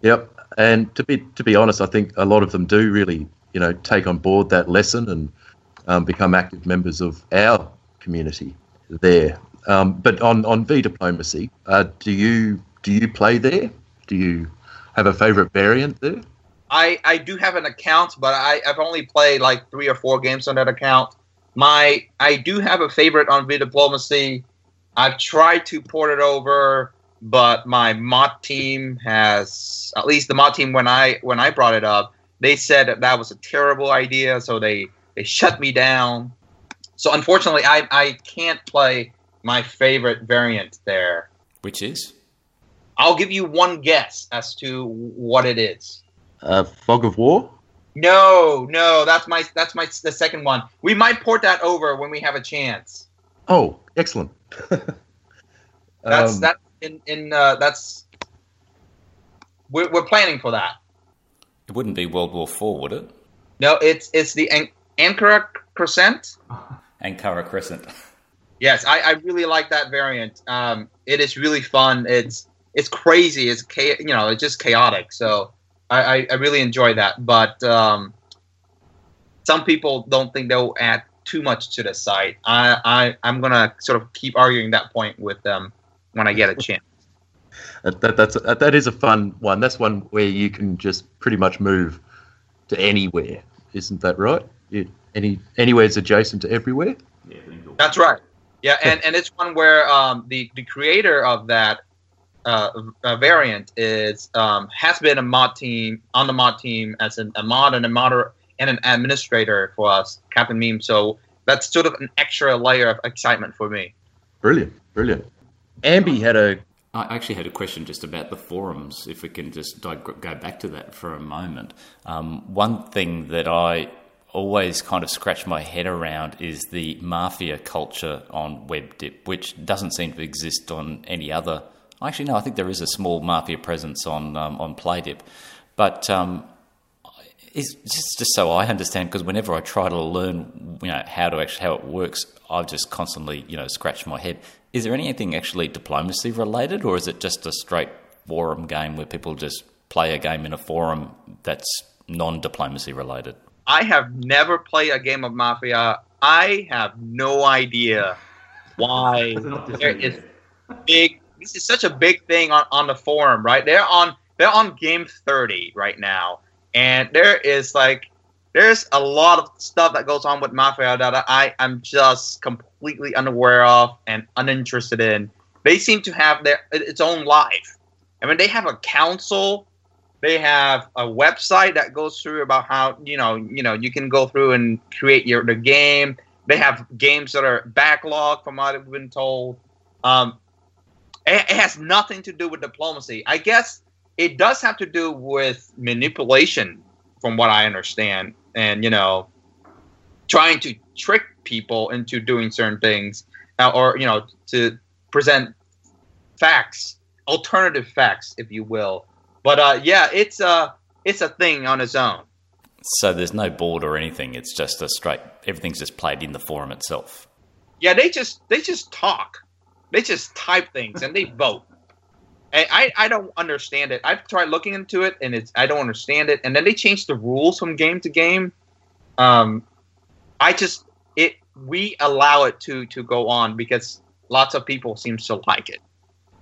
C: Yep. And to be to be honest, I think a lot of them do really you know take on board that lesson and um, become active members of our community there. Um, but on on V Diplomacy, uh, do you do you play there? Do you have a favourite variant there?
D: I, I do have an account, but I, I've only played like three or four games on that account. My I do have a favorite on V Diplomacy. I've tried to port it over, but my mod team has at least the mod team when I when I brought it up, they said that that was a terrible idea, so they they shut me down. So unfortunately, I I can't play my favorite variant there.
A: Which is?
D: I'll give you one guess as to what it is.
C: Uh, Fog of War.
D: No, no, that's my that's my the second one. We might port that over when we have a chance.
C: Oh, excellent.
D: that's um, that in in uh, that's we're, we're planning for that.
A: It wouldn't be World War Four, would it?
D: No, it's it's the An- Ankara Crescent.
A: Ankara Crescent.
D: Yes, I, I really like that variant. Um, it is really fun. It's it's crazy. It's cha- you know it's just chaotic. So I, I really enjoy that. But um, some people don't think they'll add too much to the site. I, I I'm gonna sort of keep arguing that point with them when I get a chance.
C: that, that's that is a fun one. That's one where you can just pretty much move to anywhere, isn't that right? You, any anywhere is adjacent to everywhere.
D: Yeah, that's right. Yeah, and, and it's one where um, the the creator of that uh, variant is um, has been a mod team on the mod team as an, a mod and a modder and an administrator for us, Captain Meme. So that's sort of an extra layer of excitement for me.
C: Brilliant, brilliant. Ambi had a.
A: I actually had a question just about the forums. If we can just go back to that for a moment. Um, one thing that I always kind of scratch my head around is the mafia culture on WebDip, which doesn't seem to exist on any other Actually, no. I think there is a small mafia presence on um, on Playdip, but um, it's just, just so I understand. Because whenever I try to learn, you know, how to actually how it works, I've just constantly, you know, scratched my head. Is there anything actually diplomacy related, or is it just a straight forum game where people just play a game in a forum that's non-diplomacy related?
D: I have never played a game of Mafia. I have no idea why there is big this is such a big thing on, on the forum, right? They're on they're on game 30 right now. And there is like there's a lot of stuff that goes on with Mafia that I am just completely unaware of and uninterested in. They seem to have their its own life. I mean, they have a council. They have a website that goes through about how you know you know you can go through and create your the game. They have games that are backlogged, from what I've been told. Um, it, it has nothing to do with diplomacy. I guess it does have to do with manipulation, from what I understand, and you know, trying to trick people into doing certain things, uh, or you know, to present facts, alternative facts, if you will. But uh, yeah, it's a it's a thing on its own.
E: So there's no board or anything. It's just a straight. Everything's just played in the forum itself.
D: Yeah, they just they just talk. They just type things and they vote. I, I don't understand it. I've tried looking into it and it's I don't understand it. And then they change the rules from game to game. Um, I just it we allow it to to go on because lots of people seem to like it.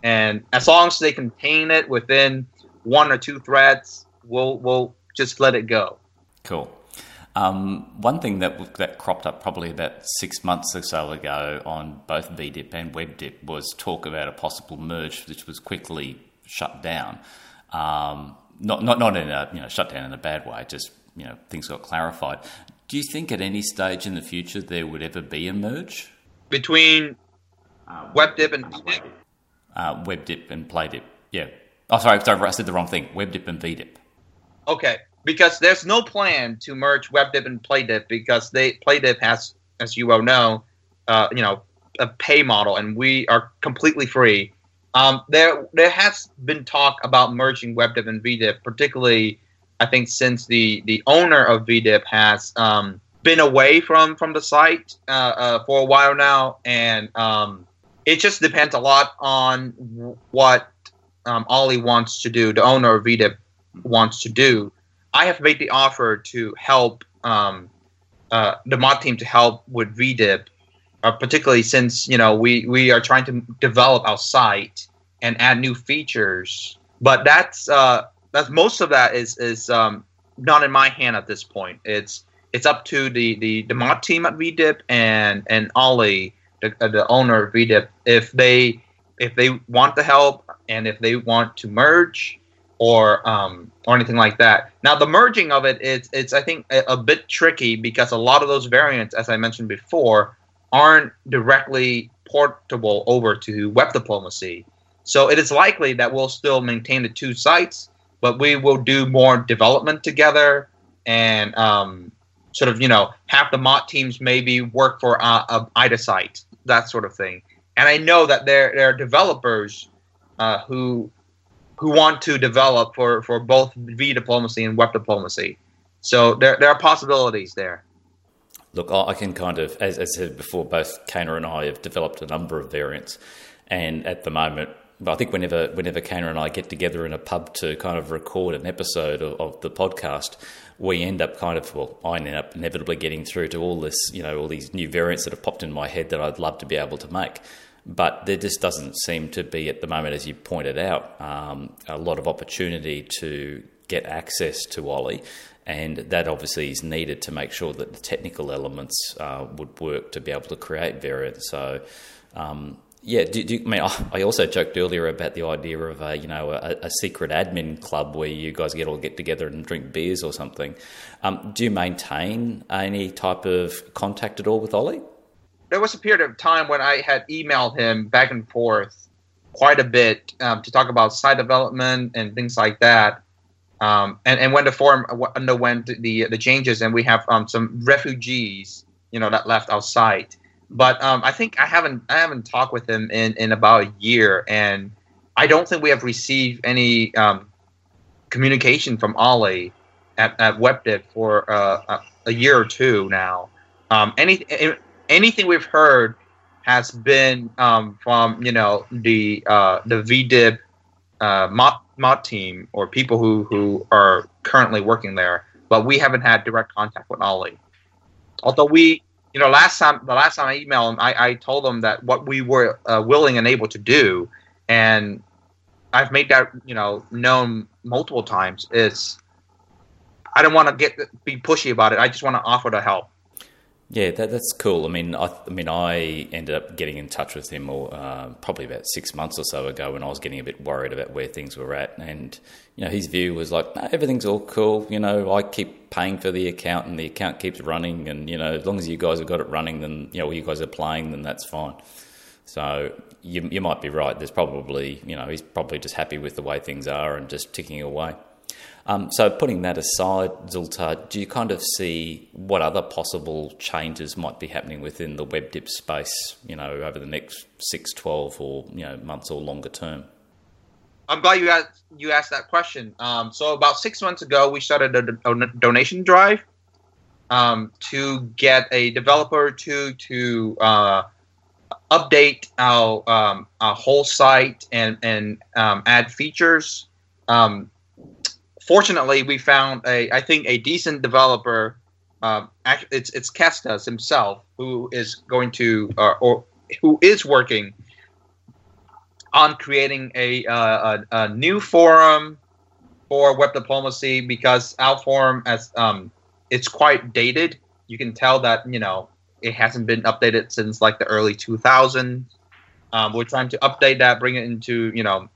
D: And as long as they contain it within one or two threads, we'll we'll just let it go.
E: Cool. Um, one thing that that cropped up probably about six months or so ago on both VDIP and WebDIP was talk about a possible merge, which was quickly shut down. Um, not not not in a you know shut down in a bad way. Just you know things got clarified. Do you think at any stage in the future there would ever be a merge
D: between uh, WebDIP and VDIP?
E: Uh, WebDIP and PlayDIP. Yeah. Oh, sorry, sorry, I said the wrong thing. WebDIP and VDIP.
D: Okay, because there's no plan to merge WebDip and PlayDip because they PlayDip has, as you well know, uh, you know, a pay model, and we are completely free. Um, there, there has been talk about merging WebDip and VDip, particularly, I think, since the the owner of VDip has um, been away from from the site uh, uh, for a while now, and um, it just depends a lot on what um, Ollie wants to do. The owner of VDip wants to do. I have made the offer to help um, uh, the mod team to help with VDIP, uh, particularly since you know we we are trying to develop our site and add new features. But that's uh, that's most of that is is um, not in my hand at this point. It's it's up to the the, the mod team at VDIP and and Ollie, the, uh, the owner of VDIP, if they if they want the help and if they want to merge or um, or anything like that. Now the merging of it, it is it's I think a, a, bit tricky because a lot of those variants, as I mentioned before, aren't directly portable over to web diplomacy. So it is likely that we'll still maintain the two sites, but we will do more development together and um, sort of you know have the mod teams maybe work for a, a IDA site, that sort of thing. And I know that there there are developers uh, who who want to develop for, for both V diplomacy and web diplomacy. So there, there are possibilities there.
E: Look, I can kind of, as, I said before, both Kana and I have developed a number of variants, and at the moment, I think whenever whenever Kana and I get together in a pub to kind of record an episode of, of, the podcast, we end up kind of well, I end up inevitably getting through to all this, you know, all these new variants that have popped in my head that I'd love to be able to make. But there just doesn't seem to be at the moment, as you pointed out, um, a lot of opportunity to get access to Ollie. And that obviously is needed to make sure that the technical elements uh, would work to be able to create variants. So, um, yeah, do, do, I mean, I also joked earlier about the idea of a, you know a, a, secret admin club where you guys get all get together and drink beers or something. Um, do you maintain any type of contact at all with Ollie?
D: There was a period of time when I had emailed him back and forth quite a bit um, to talk about site development and things like that. Um, and, and when the forum underwent the the changes, and we have um, some refugees, you know, that left our site. But um, I think I haven't I haven't talked with him in, in about a year, and I don't think we have received any um, communication from Ollie at, at WebDip for uh, a year or two now. Um, any anything we've heard has been um, from you know the uh, the VDIP uh, mod, mod team or people who who are currently working there, but we haven't had direct contact with Ollie. Although we, you know, last time the last time I emailed him, I, I told him that what we were uh, willing and able to do, and I've made that you know known multiple times. Is I don't want to get be pushy about it. I just want to offer to help.
E: Yeah, that, that's cool. I mean, I, I, mean, I ended up getting in touch with him uh, probably about six months or so ago when I was getting a bit worried about where things were at, and you know, his view was like, no, everything's all cool. You know, I keep paying for the account, and the account keeps running, and you know, as long as you guys have got it running, then you know, you guys are playing, then that's fine.
A: So you, you might be right. There's probably, you know, he's probably just happy with the way things are and just ticking away. Um, so putting that aside, Zultar, do you kind of see what other possible changes might be happening within the web dip space, you know, over the next 6, 12 or, you know, months or longer term?
D: I'm glad you asked, you asked that question. Um, so about six months ago, we started a, a donation drive um, to get a developer to to uh, update our, um, our whole site and and um, add features. Um, fortunately, we found a I think a decent developer. Uh, it's it's Kestas himself who is going to uh, or who is working on creating a, uh, a, a, new forum for web diplomacy because our forum as um, it's quite dated. You can tell that you know it hasn't been updated since like the early 2000s. Um, we're trying to update that, bring it into you know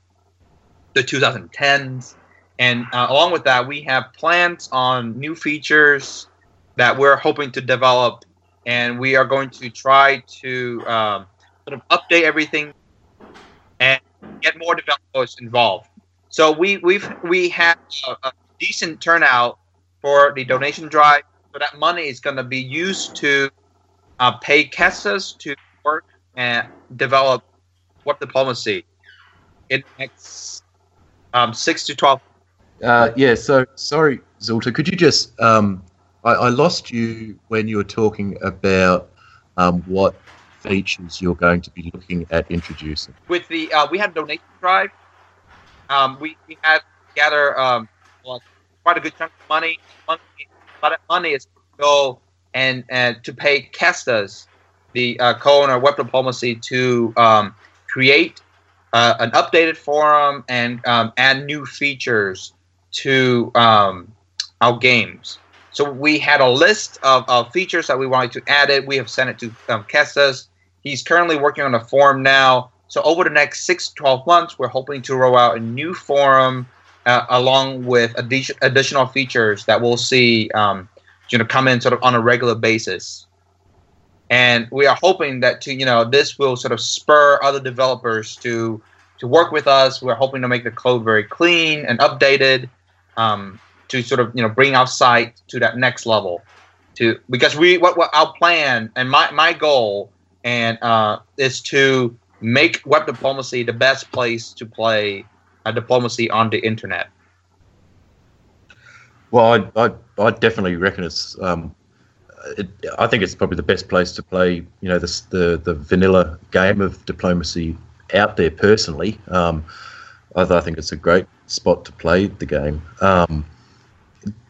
D: the 2010s, and uh, along with that, we have plans on new features that we're hoping to develop, and we are going to try to um, sort of update everything and get more developers involved. So we we've we have a, a decent turnout for the donation drive. So that money is going to be used to uh, pay Kestas to work and develop web diplomacy in the next um, six to twelve.
C: Uh, yeah. So sorry, Zultar. Could you just? Um, I, I, lost you when you were talking about um, what features you're going to be looking at introducing.
D: With the uh, we had donation drive. Um, we we had gather um, quite a good chunk of money. money but that money is to go and and to pay Kestas, the uh, co-owner of Web Diplomacy, to um, create uh, an updated forum and um, add new features to um, our games. So we had a list of, of features that we wanted to add it. We have sent it to um, Kestas. He's currently working on a forum now. So over the next six to 12 months, we're hoping to roll out a new forum uh, along with addi- additional features that we'll see um, you know come in sort of on a regular basis and we are hoping that to you know this will sort of spur other developers to to work with us we're hoping to make the code very clean and updated um, to sort of you know bring our site to that next level to because we what, what our plan and my my goal and uh, is to make web diplomacy the best place to play a diplomacy on the internet
C: well, I, I, I definitely reckon it's. Um, it, I think it's probably the best place to play. You know, the the, the vanilla game of diplomacy out there. Personally, um, I, I, think it's a great spot to play the game. Um,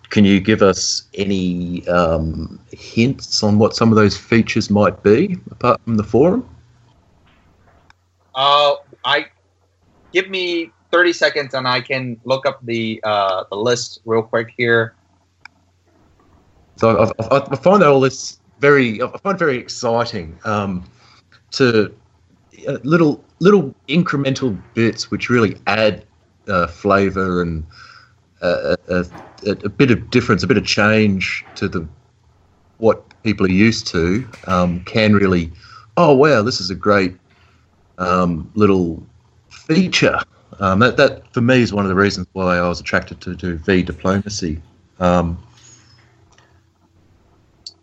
C: can you give us any um, hints on what some of those features might be, apart from the forum?
D: Uh, I give me 30 seconds and I can look up the uh, the list real quick here.
C: So I, I, find all this very I find very exciting um, to uh, little little incremental bits which really add uh, flavor and uh, a, a, a, bit of difference, a bit of change to the what people are used to um, can really. Oh wow, this is a great um, little feature um, that, that, for me, is one of the reasons why I was attracted to do V diplomacy. Um,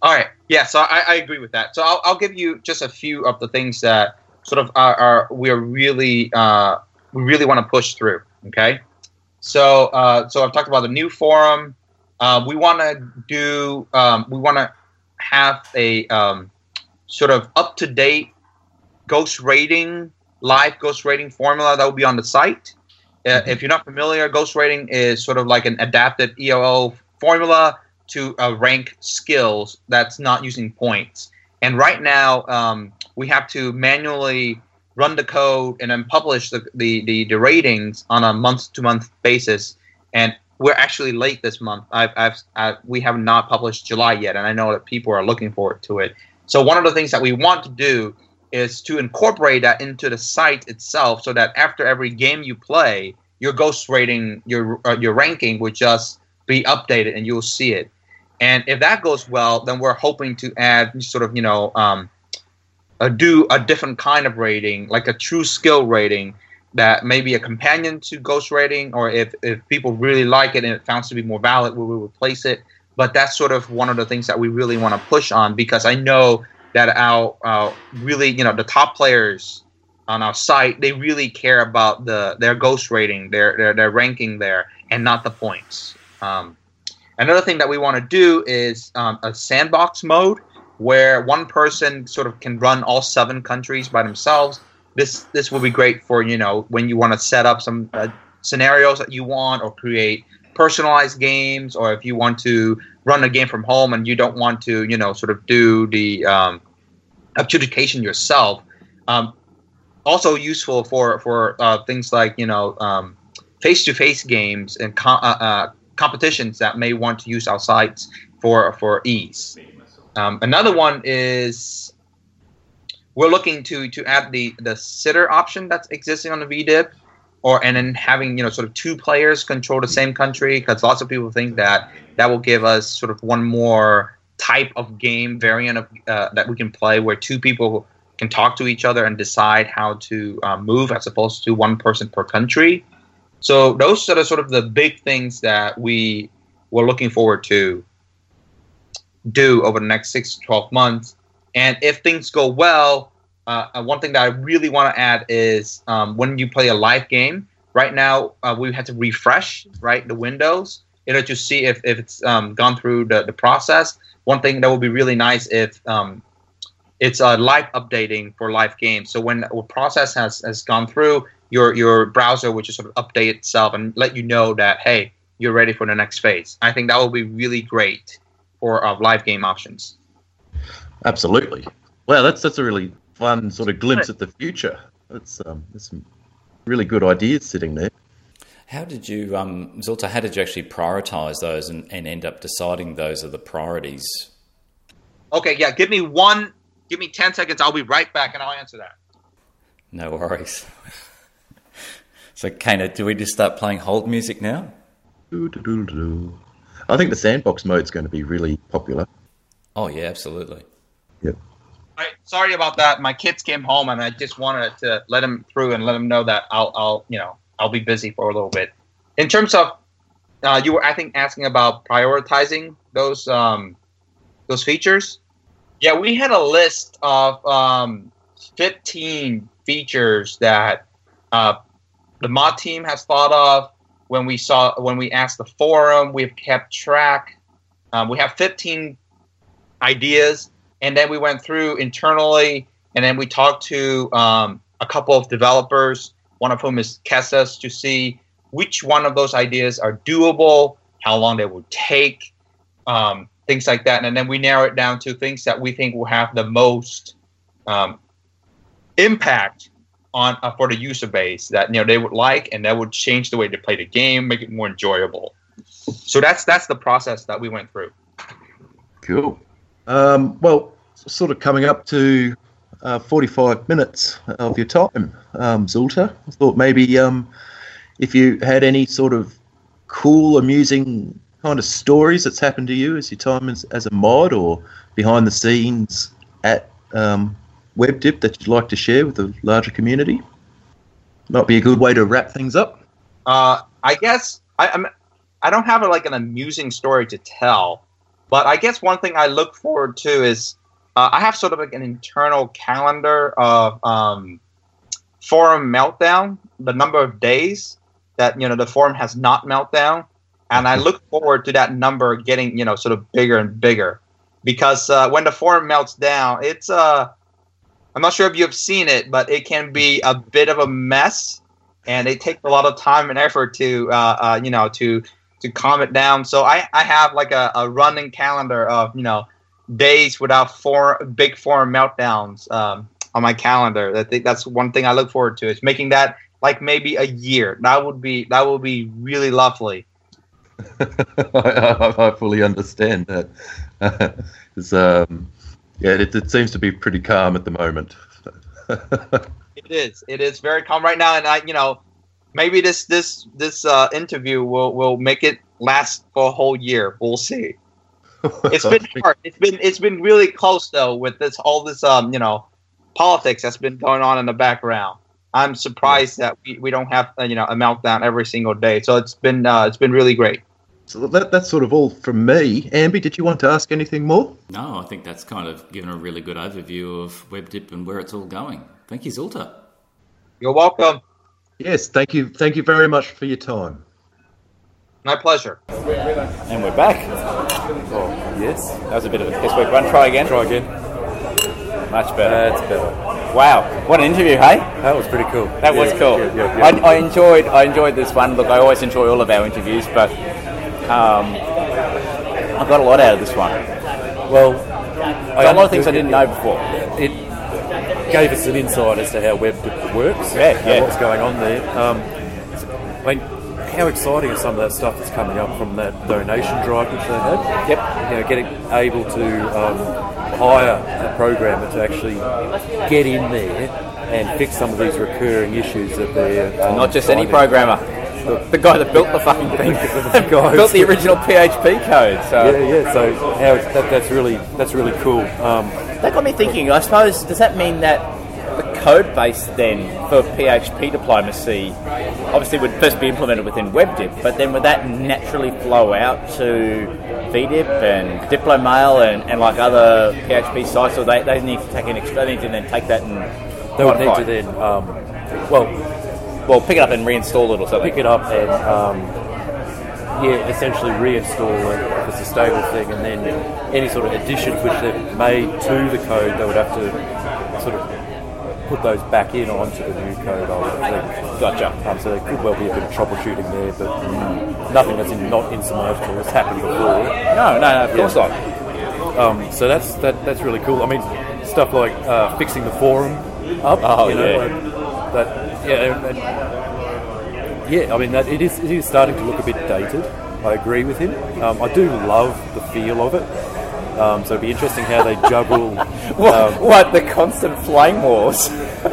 D: all right. Yeah, so I, I agree with that. So I'll, I'll, give you just a few of the things that sort of are, are we're really uh, we really want to push through. Okay. So uh, so I've talked about the new forum. Uh, we want to do um, we want to have a um, sort of up to date ghost rating live ghost rating formula that will be on the site. Uh, mm-hmm. if you're not familiar, ghost rating is sort of like an adapted ELO formula to uh, rank skills that's not using points. And right now, um, we have to manually run the code and then publish the, the, the, the ratings on a month to month basis. And we're actually late this month. I've, I've, I've, we have not published July yet, and I know that people are looking forward to it. So one of the things that we want to do is to incorporate that into the site itself so that after every game you play, your ghost rating, your uh, your ranking would just be updated and you'll see it. And if that goes well, then we're hoping to add sort of you know um, uh, do a different kind of rating, like a true skill rating that may be a companion to ghost rating, or if, if people really like it and it found to be more valid, we will replace it. But that's sort of one of the things that we really want to push on because I know that our uh, really, you know, the top players on our site, they really care about the their ghost rating, their their, their ranking there, and not the points. Um, another thing that we want to do is um, a sandbox mode where one person sort of can run all seven countries by themselves. This this will be great for you know when you want to set up some uh, scenarios that you want or create personalized games, or if you want to run a game from home and you don't want to you know sort of do the um, adjudication yourself. Um, also useful for for uh, things like you know face to face games and uh, uh, competitions that may want to use our sites for for ease. Um, another one is we're looking to to add the the sitter option that's existing on the VDIP, or and then having you know sort of two players control the same country because lots of people think that that will give us sort of one more type of game variant of uh, that we can play where two people can talk to each other and decide how to uh, move as opposed to one person per country. So those are sort of the big things that we were looking forward to do over the next six to 12 months. And if things go well, uh, uh one thing that I really want to add is um, when you play a live game, right now uh, we had to refresh right the windows in order to see if, if it's um, gone through the, the process. One thing that would be really nice if um, it's a live updating for live games. So when a process has, has gone through, your your browser would just sort of update itself and let you know that hey, you're ready for the next phase. I think that will be really great for uh, live game options.
C: Absolutely. Well, that's that's a really fun sort of glimpse at the future. That's um, there's some really good ideas sitting there.
A: How did you, um, Zultar, how did you actually prioritize those and, and end up deciding those are the priorities?
D: Okay, yeah, give me one Give me 10 seconds. I'll be right back and I'll answer that.
A: No worries. so, Kana, do we just start playing hold music now?
C: I think the sandbox mode is going to be really popular.
A: Oh, yeah, absolutely.
C: Yep.
D: Right, sorry about that. My kids came home and I just wanted to let them through and let them know that I'll, I'll, you know, I'll be busy for a little bit. In terms of, uh, you were, I think, asking about prioritizing those, um, those features. Yeah, we had a list of um, 15 features that uh, the mod team has thought of. When we saw, when we asked the forum, we've kept track. Um, we have 15 ideas, and then we went through internally, and then we talked to um, a couple of developers. One of whom is Kestas to see which one of those ideas are doable, how long they would take. Um, things like that. And then we narrow it down to things that we think will have the most um, impact on uh, for the user base that you know they would like, and that would change the way they play the game, make it more enjoyable. So that's that's the process that we went through.
C: Cool. Um, well, sort of coming up to uh, 45 minutes of your time, um, Zultar. I thought maybe um, if you had any sort of cool, amusing kind of stories that's happened to you as your time as, as a mod or behind the scenes at um, WebDip that you'd like to share with the larger community? Might be a good way to wrap things up.
D: Uh, I guess I, I'm. I don't have a, like an amusing story to tell, but I guess one thing I look forward to is uh, I have sort of like an internal calendar of um, forum meltdown, the number of days that you know the forum has not meltdown, and I look forward to that number getting you know sort of bigger and bigger because uh, when the forum melts down, it's uh, I'm not sure if you've seen it, but it can be a bit of a mess, and it takes a lot of time and effort to uh, uh, you know to to calm it down. So I, I have like a, a running calendar of you know days without four big forum meltdowns um, on my calendar. I think that's one thing I look forward to is making that like maybe a year. That would be that would be really lovely.
C: I, I, fully understand that. um, yeah, it, it, seems to be pretty calm at the moment.
D: it is. It is very calm right now, and I, you know, maybe this this this uh, interview will will make it last for a whole year. We'll see. It's been hard. It's been it's been really close though with this all this um you know politics that's been going on in the background. I'm surprised that we, we don't have uh, you know a meltdown every single day. So it's been uh, it's been really great.
C: So that, that's sort of all from me. Amby, did you want to ask anything more?
E: No, I think that's kind of given a really good overview of WebDip and where it's all going. Thank you, Zultar.
D: You're welcome.
C: Yes, thank you. Thank you very much for your time.
D: My pleasure.
A: And we're back.
B: Oh, yes.
A: That was a bit of a piss week run. Try again.
B: Try again.
A: Much better.
B: That's better.
A: Wow, what an interview, hey?
B: That was pretty cool.
A: That was cool.
B: yeah, yeah, yeah.
A: I, I enjoyed I enjoyed this one. Look, I always enjoy all of our interviews, but um, I got a lot out of this one.
B: well,
A: Got a lot of things I didn't know before.
B: It gave us an insight as to how web works.
A: Yeah,
B: and
A: yeah.
B: What's going on there? Um, I mean, how exciting is some of that stuff that's coming up from that donation drive which they had?
A: Yep.
B: You know, getting able to um, hire a programmer to actually get in there and fix some of these recurring issues that they're um,
A: Not just any programmer. The guy that built the fucking thing,
B: The guy
A: built the original PHP code. So
B: Yeah, yeah. So it's, that, that's really that's really cool. Um,
A: that got me thinking. I suppose does that mean that the code base then for PHP diplomacy obviously would first be implemented within WebDip, but then would that naturally flow out to VDip and Diplomail and, and like other PHP sites, or they, they need to take an extra, they need to then take that and
B: they would need to then, um, well,
A: well pick it up and reinstall it or something.
B: pick it up and um, yeah, essentially reinstall it if it's a stable thing, and then any sort of additions which they've made to the code, they would have to sort of put those back in onto the new code. I would think.
A: Gotcha.
B: Um, so there could well be a bit of troubleshooting there, but mm, nothing that's in, not insurmountable. It's happened before.
A: No, no, no, of course not.
B: Um, so that's that, that's really cool. I mean, stuff like uh, fixing the forum up.
A: Oh,
B: you know,
A: yeah.
B: like that yeah, and, and- yeah. I mean, that it is it is starting to look a bit dated. I agree with him. Um, I do love the feel of it. Um, so it'd be interesting how they juggle.
A: What,
B: um,
A: what the constant flame wars?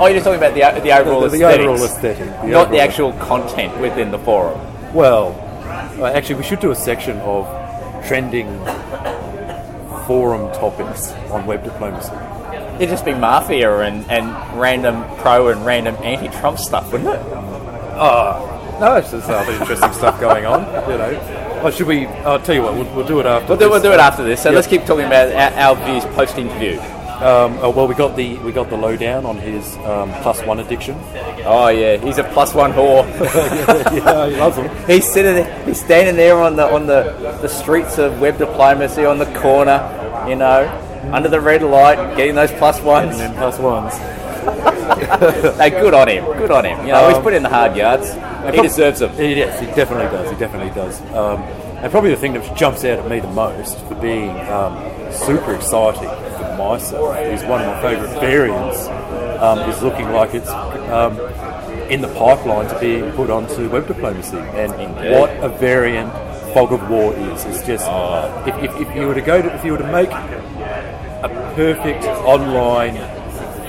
A: oh, you're just talking about the the overall
B: the, the
A: aesthetics,
B: overall aesthetic, the
A: not the actual content within the forum.
B: Well, uh, actually, we should do a section of trending forum topics on web diplomacy.
A: It'd just be mafia and, and random pro and random anti-Trump stuff, wouldn't it?
B: Oh, no, it's just other interesting stuff going on. You know, oh, should we? I'll tell you what, we'll, we'll do it after.
A: We'll do, we'll
B: this.
A: do it after this. So
B: Yeah.
A: let's keep talking about our, our views post-interview.
B: Um, oh, well, we got the we got the lowdown on his um, plus one addiction.
A: Oh yeah, he's a plus one whore.
B: yeah, he loves them.
A: he's sitting he's standing there on the on the, the streets of web diplomacy on the corner, you know, under the red light, getting those plus ones.
B: And plus ones.
A: Hey, good on him. Good on him. You know, he's
B: Um,
A: put in the hard yards. He deserves them.
B: He, yes, he definitely does. He definitely does. Um, and probably the thing that jumps out at me the most for being um, super exciting for myself is one of my favourite variants um, is looking like it's um, in the pipeline to be put onto web diplomacy. And
A: Indeed.
B: what a variant Fog of War is! It's just if, if, if you were to go to if you were to make perfect online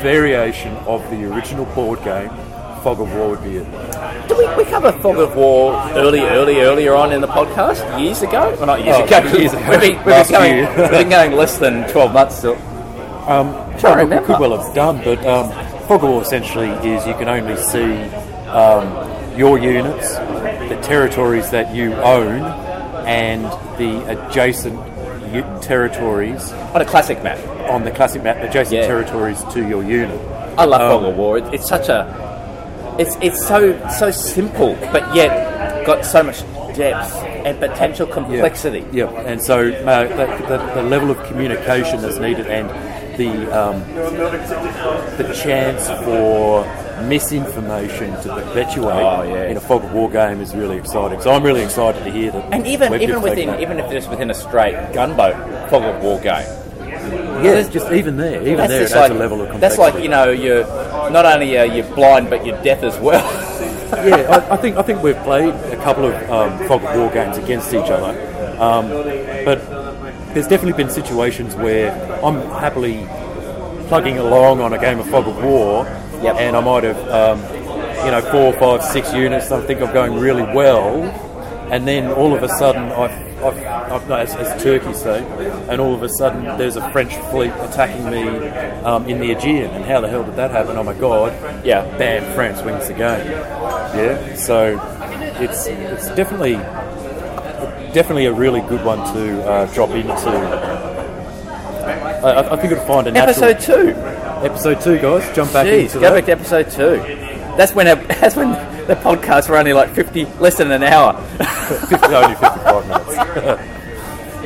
B: variation of the original board game, Fog of War would be it.
A: Did we, we cover Fog of War early, early, earlier on in the podcast? Years ago? Well, not years
B: Oh,
A: ago.
B: years ago.
A: We've been, we've, been going, we've been going less than 12 months still.
B: Um, we
A: remember.
B: could well have done, but um, Fog of War essentially is you can only see um, your units, the territories that you own, and the adjacent territories
A: On a classic map.
B: On the classic map, adjacent
A: Yeah.
B: territories to your unit.
A: I love
B: Um,
A: Fog of War. It, it's such a. It's, it's so so simple, but yet got so much depth and potential complexity.
B: Yeah, and so uh, the, the, the level of communication that's needed and the um, the chance for misinformation to perpetuate
A: Oh, yeah.
B: in a fog of war game is really exciting. So I'm really excited to hear that.
A: And even even within even if it's within a straight gunboat Fog of War game,
B: yeah, just even there, even there, it
A: just like
B: a level of
A: that's like you know you're not only are you blind but you're deaf as well.
B: yeah, I, I think I think we've played a couple of um, fog of war games against each other, um, but there's definitely been situations where I'm happily plugging along on a game of fog of war,
A: Yep.
B: and I might have um, you know four, five, six units. I think I'm going really well, and then all of a sudden, I've, I've, I've no, as, as Turkey say, and all of a sudden there's a French fleet attacking me um, in the Aegean, and how the hell did that happen? Oh my God!
A: Yeah.
B: bam, France wins the game. Yeah, so it's it's definitely definitely a really good one to uh, drop into. I, I- I think it'll find a natural
A: Episode two.
B: episode two, guys. Jump back
A: Jeez,
B: into
A: go
B: that.
A: back to episode two. That's when that's when the podcasts were only like fifty, less than an hour.
B: 50, only 55 minutes.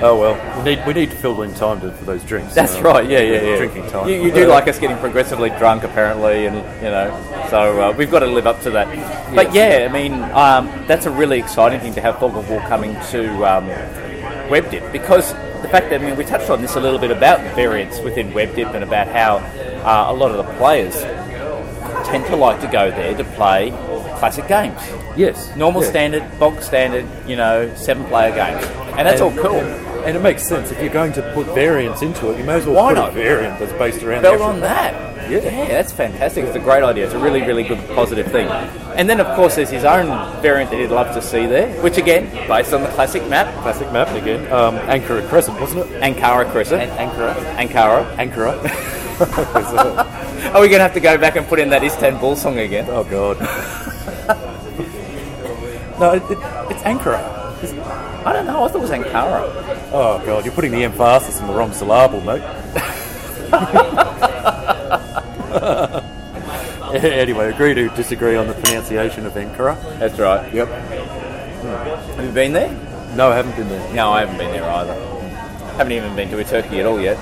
B: oh well, we need we need to fill in time to, for those drinks.
A: That's
B: Uh,
A: right. Yeah, yeah, yeah.
B: Drinking time.
A: You, you do like us getting progressively drunk, apparently, and you know, so uh, we've got to live up to that. But yeah, I mean, um, that's a really exciting thing to have Fog of War coming to um, WebDip because the fact that I mean, we touched on this a little bit about the variants within WebDip and about how uh, a lot of the players tend to like to go there to play classic games.
B: Yes.
A: Normal
B: yeah.
A: standard, bog standard, you know, seven player games. And that's all cool.
B: And it makes sense if you're going to put variants into it. You may as well
A: Why
B: put
A: not?
B: a variant that's based around.
A: Build on that.
B: Yeah.
A: that's fantastic. It's a great idea. It's a really, really good positive thing. And then, of course, there's his own variant that he'd love to see there, which again, based on the classic map,
B: Classic map again. Um, Ankara Crescent, wasn't it?
A: Ankara Crescent.
B: Ankara.
A: Ankara.
B: Ankara.
A: Are we going to have to go back and put in that Istanbul song again?
B: oh god. No, it, it, it's Ankara.
A: I don't know. I thought it was Ankara.
B: Oh god, you're putting the emphasis on the wrong syllable, mate. anyway, agree to disagree on the pronunciation of Ankara.
A: That's right.
B: Yep. Hmm.
A: Have you been there?
B: No, I haven't been there.
A: No, I haven't been there either. Haven't even been to a Turkey at all yet.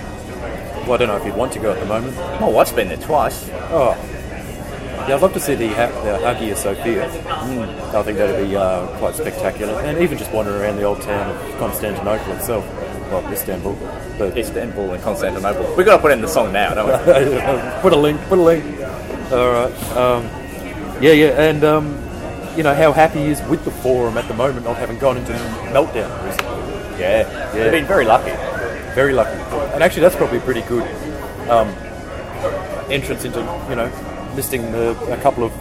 B: Well, I don't know if you'd want to go at the moment.
A: My wife's been there twice.
B: Oh. Yeah, I'd love to see the, ha- the Hagia Sophia. Mm. I think that'd be uh, quite spectacular. And even just wandering around the old town of Constantinople itself. Well, Istanbul. But
A: Istanbul and Constantinople. We've got to put in the song now, don't we?
B: put a link, put a link. All right. Um, yeah, yeah. And, um, you know, how happy he is with the forum at the moment, not having gone into meltdown recently.
A: Yeah.
B: Yeah.
A: They've been very lucky.
B: Very lucky. And actually, that's probably a pretty good um, entrance into, you know, listing the, a couple of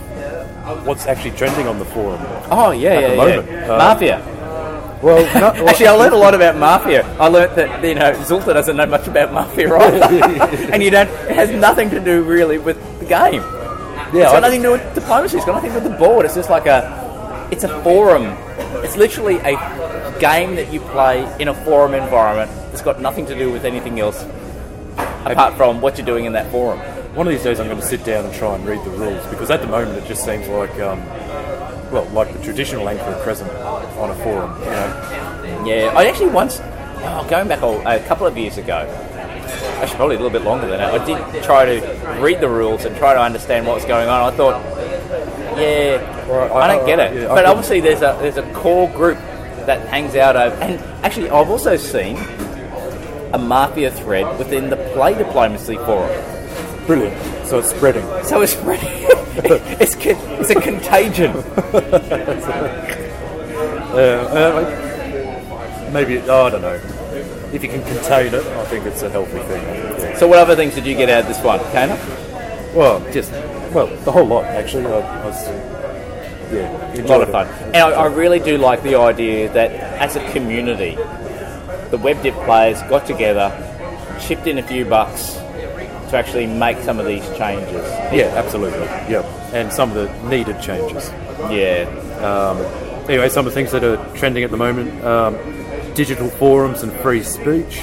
B: what's actually trending on the forum.
A: Oh, yeah,
B: At
A: yeah,
B: the
A: yeah.
B: moment, uh,
A: Mafia.
B: Well, no,
A: Actually, I learned a lot about Mafia. I learned that, you know, Zultar doesn't know much about Mafia either. and you don't, it has nothing to do really with the game.
B: yeah,
A: It's
B: I,
A: got nothing to do with diplomacy. It's got nothing to do with the board. It's just like a, it's a forum. It's literally a game that you play in a forum environment. It's got nothing to do with anything else apart from what you're doing in that forum.
B: One of these days I'm going to sit down and try and read the rules because at the moment it just seems like, um, well, like the traditional anchor Crescent on a forum. You know,
A: Yeah, I actually once, oh, going back a, a couple of years ago, actually probably a little bit longer than that, I did try to read the rules and try to understand what was going on. I thought, yeah,
B: Well,
A: I,
B: I-
A: don't get it.
B: yeah,
A: but obviously, there's a there's a core group that hangs out over, and actually, I've also seen a mafia thread within the play diplomacy forum.
B: Brilliant. So it's spreading.
A: So it's spreading. it's con- it's a contagion.
B: Uh, maybe oh, I don't know. If you can contain it, I think it's a healthy thing. Yeah.
A: So, what other things did you get out of this one, Kana?
B: Well, just well, the whole lot actually. I, I was, yeah,
A: a lot of fun.
B: it.
A: And I, I really do like the idea that as a community, the WebDip players got together, chipped in a few bucks to actually make some of these changes.
B: Yeah, absolutely. Yeah, and some of the needed changes.
A: Yeah.
B: Anyway, some of the things that are trending at the moment: um, digital forums and free speech.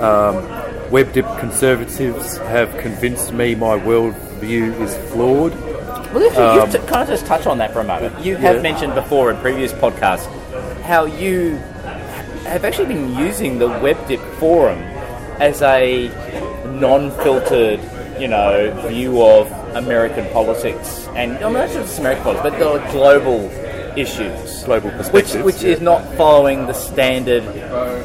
B: Um, WebDip conservatives have convinced me my worldview is flawed.
A: Well, you, you kind of just touch on that for a moment. You have
B: Yeah.
A: mentioned before in previous podcasts how you have actually been using the WebDip forum as a non-filtered, you know, view of American politics and I mean, not just American politics, but the global issues.
B: Global
A: which
B: perspectives,
A: which
B: yeah.
A: is not following the standard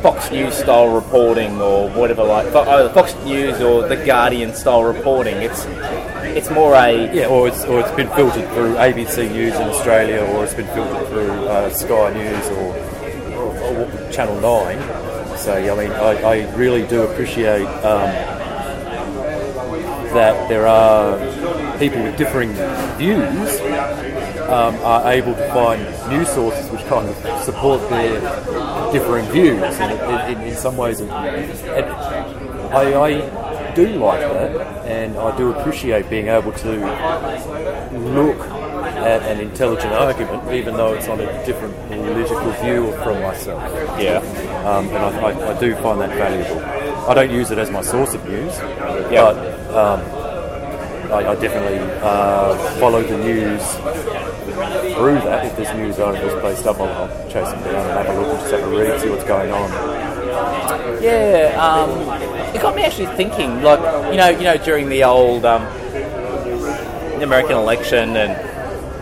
A: Fox News style reporting or whatever like oh, Fox News or the Guardian style reporting. It's it's more a
B: Yeah, or it's or it's been filtered through ABC News in Australia, or it's been filtered through uh, Sky News or, or, or Channel Nine. So yeah, I mean, I, I really do appreciate um, that there are people with differing views um, are able to find news sources which kind of support their differing views. And in, in, in some ways, it, it, I, I do like that, and I do appreciate being able to look at an intelligent argument, even though it's on a different political view from myself.
A: Yeah.
B: Um, and I, I, I do find that valuable. I don't use it as my source of news,
A: Yeah.
B: but um, I, I definitely uh, follow the news through that. If there's news articles placed up, I'll, I'll chase them down and have a look and just have a read, see what's going on.
A: Yeah, um, it got me actually thinking. Like, you know, you know, during the old um, American election and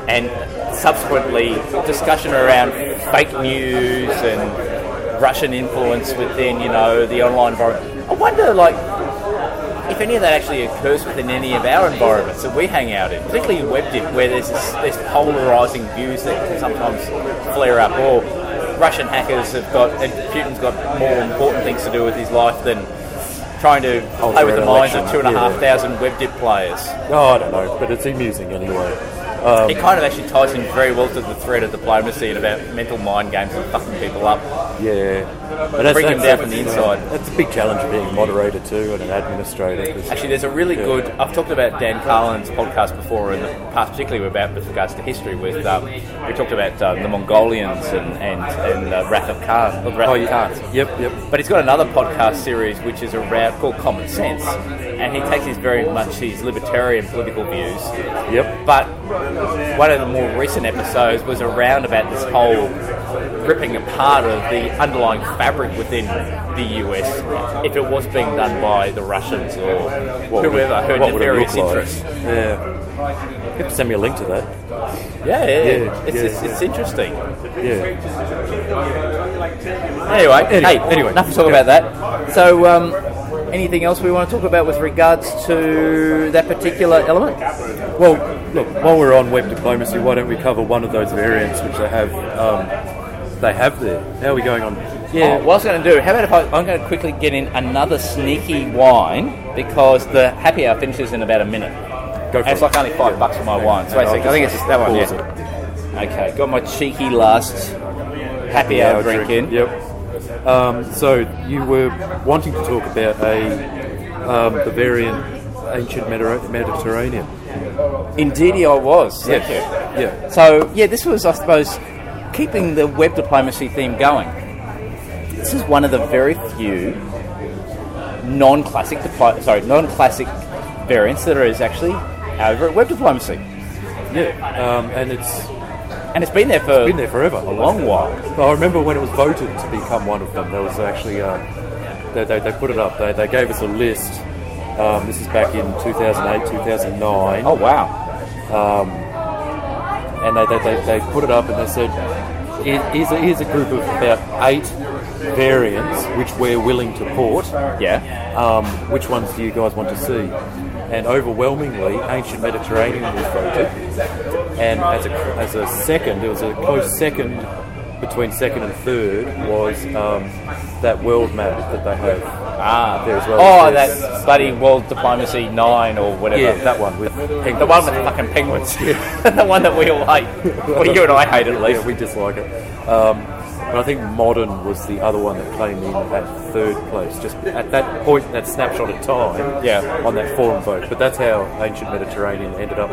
A: and subsequently discussion around fake news and Russian influence within, you know, the online environment. I wonder, like, if any of that actually occurs within any of our environments that we hang out in, particularly in WebDip, where there's this, there's polarising views that can sometimes flare up, or Russian hackers have got, and Putin's got more important things to do with his life than trying to oh, play with the minds of two and a half
B: yeah.
A: thousand WebDip players.
B: Oh, I don't know, but it's amusing anyway. Um,
A: It kind of actually ties in very well to the thread of diplomacy and about mental mind games and fucking people up.
B: yeah, but that's,
A: Bring them
B: that's-
A: down from the inside.
B: That's a big challenge of being a moderator too and an administrator.
A: Actually, there's a really
B: Yeah.
A: good. I've talked about Dan Carlin's podcast before in the past, particularly about with regards to history. With um, we talked about um, the Mongolians and and, and uh, Wrath of Khan, Wrath
B: Oh,
A: of. Khan.
B: Yep, yep.
A: But he's got another podcast series which is around called Common Sense, and he takes his very much his libertarian political views.
B: Yep.
A: But one of the more recent episodes was around about this whole ripping apart of the underlying fabric within the US if it was being done by the Russians or
B: What would
A: whoever, who had
B: what would it
A: nefarious
B: look like?
A: interests.
B: Yeah. You have to send me a link to that.
A: Yeah, yeah,
B: Yeah,
A: it's,
B: yeah,
A: it's, it's interesting.
B: Yeah.
A: Anyway,
B: Anyway,
A: hey,
B: anyway.
A: enough to talk about that. So, um, anything else we want to talk about with regards to that particular element?
B: Well, look, while we're on web diplomacy, why don't we cover one of those variants which they have um, they have there? How are we going on?
A: Yeah. what I was going to do, how about if I, I'm going to quickly get in another sneaky wine because the happy hour finishes in about a minute.
B: Go
A: And
B: for
A: it's
B: it.
A: like only five bucks for my wine. So
B: I'll
A: basically, I think it's that one, yeah. Okay, got my cheeky last happy hour
B: I'll
A: drink in.
B: Yep. Um, so you were wanting to talk about a um, the variant ancient Mediterranean.
A: Indeed, I was. Thank you.
B: Yeah.
A: So yeah, this was, I suppose, keeping the web diplomacy theme going. This is one of the very few non-classic, diplo- sorry, non-classic variants that is actually over at web diplomacy,
B: Yeah. Um, and it's
A: and it's been there for
B: been there forever.
A: a long while.
B: I remember when it was voted to become one of them. There was actually uh, they, they, they put it up. They, they gave us a list. Um, this is back in 2008, 2009.
A: Oh wow!
B: and they, they, they, they put it up and they said, "Here- here's a, here's a group of about eight variants which we're willing to port.
A: Yeah.
B: Um, which ones do you guys want to see? And overwhelmingly, ancient Mediterranean was voted. And as a, as a second, it was a close second between second and third was um, that world map that they have
A: Ah,
B: there as well.
A: Oh, that bloody World Diplomacy Nine or whatever.
B: yeah, that one with penguins.
A: The one with the fucking penguins. the one that we all hate. Well, you and I hate it at least.
B: Yeah, we dislike it. Um, but I think modern was the other one that came in at third place, just at that point, that snapshot of time,
A: Yeah.
B: on that forum vote. But that's how ancient Mediterranean ended up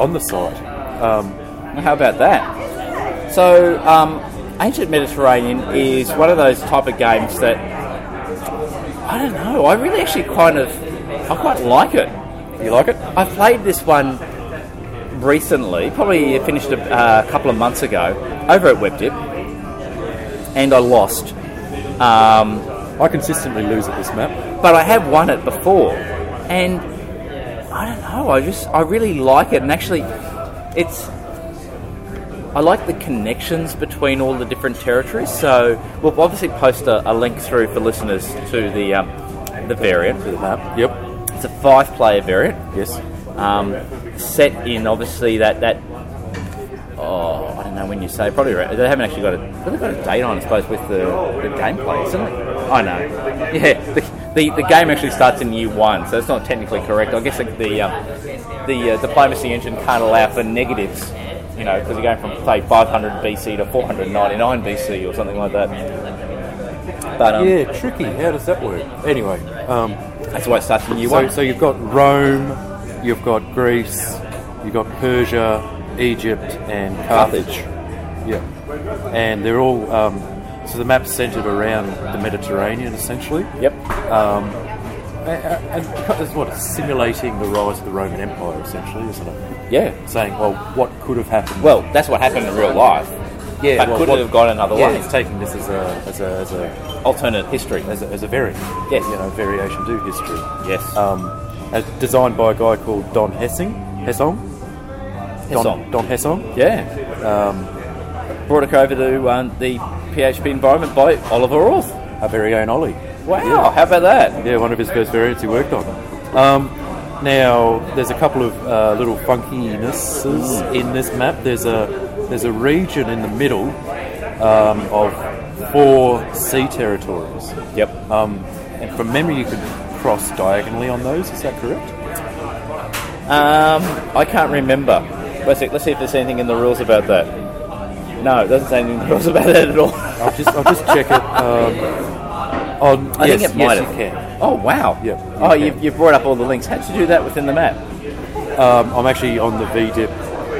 B: on the site. Um,
A: How about that? So, um, Ancient Mediterranean is one of those type of games that I don't know. I really actually kind of I quite like it.
B: you like it?
A: I played this one recently, probably finished a uh, couple of months ago over at WebDip, and I lost. Um,
B: I consistently lose at this map.
A: but I have won it before, and I don't know. I just I really like it, and actually, it's I like the connections between all the different territories. So we'll obviously post a, a link through for listeners to the um, the variant for the map.
B: Yep.
A: It's a five-player variant.
B: Yes.
A: Um, set in obviously that that. Oh, I don't know when you say. Probably right. they haven't actually got a. They've got a date on, I suppose, with the, the gameplay, isn't it? I know. Yeah, the, the, the game actually starts in year one, so it's not technically correct. I guess the the, um, the uh, diplomacy engine can't allow for negatives you know, because you're going from say 500 BC to 499 BC or something like that. But um,
B: Yeah, tricky. How does that work? anyway, um,
A: that's why it starts in year
B: so,
A: one.
B: so you've got Rome, you've got Greece, you've got Persia, Egypt, and Carthage. Yeah, and they're all um, so the map's centered around the Mediterranean essentially.
A: Yep.
B: Um, and it's what simulating the rise of the Roman Empire essentially, isn't it?
A: Yeah.
B: Saying, well, what could have happened?
A: Well, that's what happened in real life.
B: yeah,
A: but
B: well,
A: could
B: what-
A: it have gone another
B: yeah,
A: way?
B: It's taking this as a as a as a
A: Alternate history.
B: as a, as a variant.
A: Yes.
B: you know, variation to history.
A: Yes.
B: um, as designed by a guy called Don Hessing. Hessong? Don, Don Hessong.
A: yeah. Um, brought it over to um, the PHP environment by Oliver Auth.
B: Our very own Ollie.
A: Wow, how about that?
B: Yeah, one of his first variants he worked on. Um, now, there's a couple of uh, little funkinesses in this map. There's a there's a region in the middle um, of four sea territories.
A: Yep.
B: Um, and from memory, you could cross diagonally on those. Is that correct?
A: Um, I can't remember. Let's see, let's see if there's anything in the rules about that. No, it doesn't say anything rules about that at all.
B: I'll just I'll just check it. Um, on,
A: I
B: yes,
A: think it might
B: you
A: have.
B: can.
A: Oh, wow.
B: Yep, you
A: oh, you've, you've brought up all the links. How'd you do that within the map?
B: Um, I'm actually on the VDIP.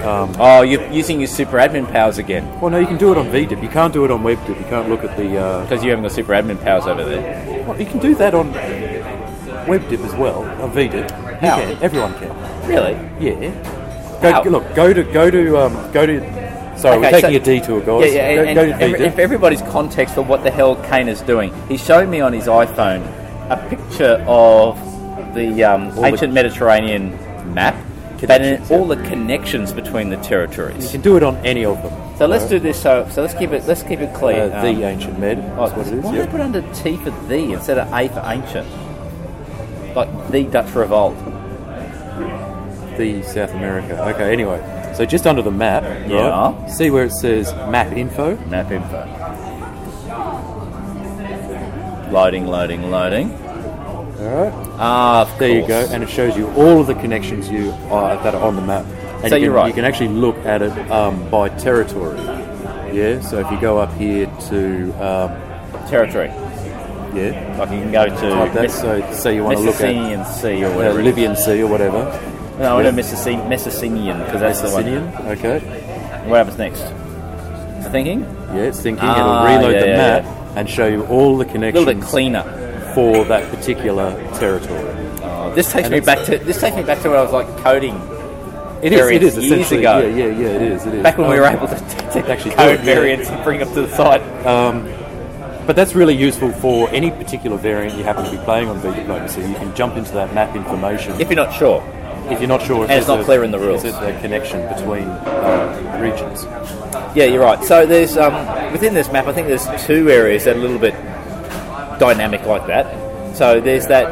B: Um,
A: Oh, you're using your super admin powers again.
B: well, no, you can do it on VDIP. You can't do it on WebDIP. You can't look at the. Uh,
A: Because you haven't got super admin powers over there.
B: well, you can do that on WebDIP as well. On VDIP, you can. Everyone can.
A: Really?
B: Yeah. Go,
A: How?
B: look. Go to go to um, go to. Sorry, we're taking
A: so-
B: a detour, guys.
A: Yeah, yeah,
B: go,
A: and,
B: go
A: and every- if everybody's context for what the hell Kane is doing, he showed me on his iPhone a picture of the um,
B: the-
A: ancient Mediterranean map,
B: Connections,
A: all the connections between the territories.
B: you can do it on any of them.
A: So let's do this. So, so let's keep it. Let's keep it clear.
B: Uh,
A: Um,
B: the ancient med.
A: oh,
B: what it is.
A: why
B: yeah.
A: did they put under T for the instead of A for ancient? Like the Dutch Revolt.
B: the South America. Okay, anyway. So just under the map,
A: Yeah.
B: right, see where it says map info?
A: Map info. Loading, loading, loading.
B: Alright.
A: Ah, of
B: There you go, and it shows you all of the connections you are, that are on the map. And
A: So
B: you
A: you're
B: can,
A: right.
B: You can actually look at it um, by territory. Yeah, so if you go up here to, um,
A: Territory.
B: yeah,
A: Like you can go to
B: like that.
A: Miss-
B: So say you want to look at
A: Messenian Sea or
B: uh,
A: whatever. is.
B: Libyan Sea or whatever.
A: No, I know Messenian because that's the one.
B: Okay.
A: What happens next? Thinking?
B: Yeah, it's thinking
A: Ah,
B: it'll reload
A: yeah,
B: the
A: yeah,
B: map and show you all the connections.
A: A little bit cleaner.
B: for that particular territory.
A: Oh, this takes
B: And
A: me back to this takes me back to when I was like coding
B: It is. It
A: variants years ago.
B: Yeah, yeah, yeah. It is. It is.
A: back when we
B: Um,
A: were able to, to
B: actually
A: code
B: yeah.
A: variants and bring them to the site.
B: But that's really useful for any particular variant you happen to be playing on V Diplomacy. You can jump into that map information
A: If you're not sure.
B: If you're not sure if
A: And it's not
B: a-
A: clear in the rules.
B: Is it a connection between uh, regions?
A: Yeah, you're right. So there's um, within this map, I think there's two areas that are a little bit dynamic like that. So there's that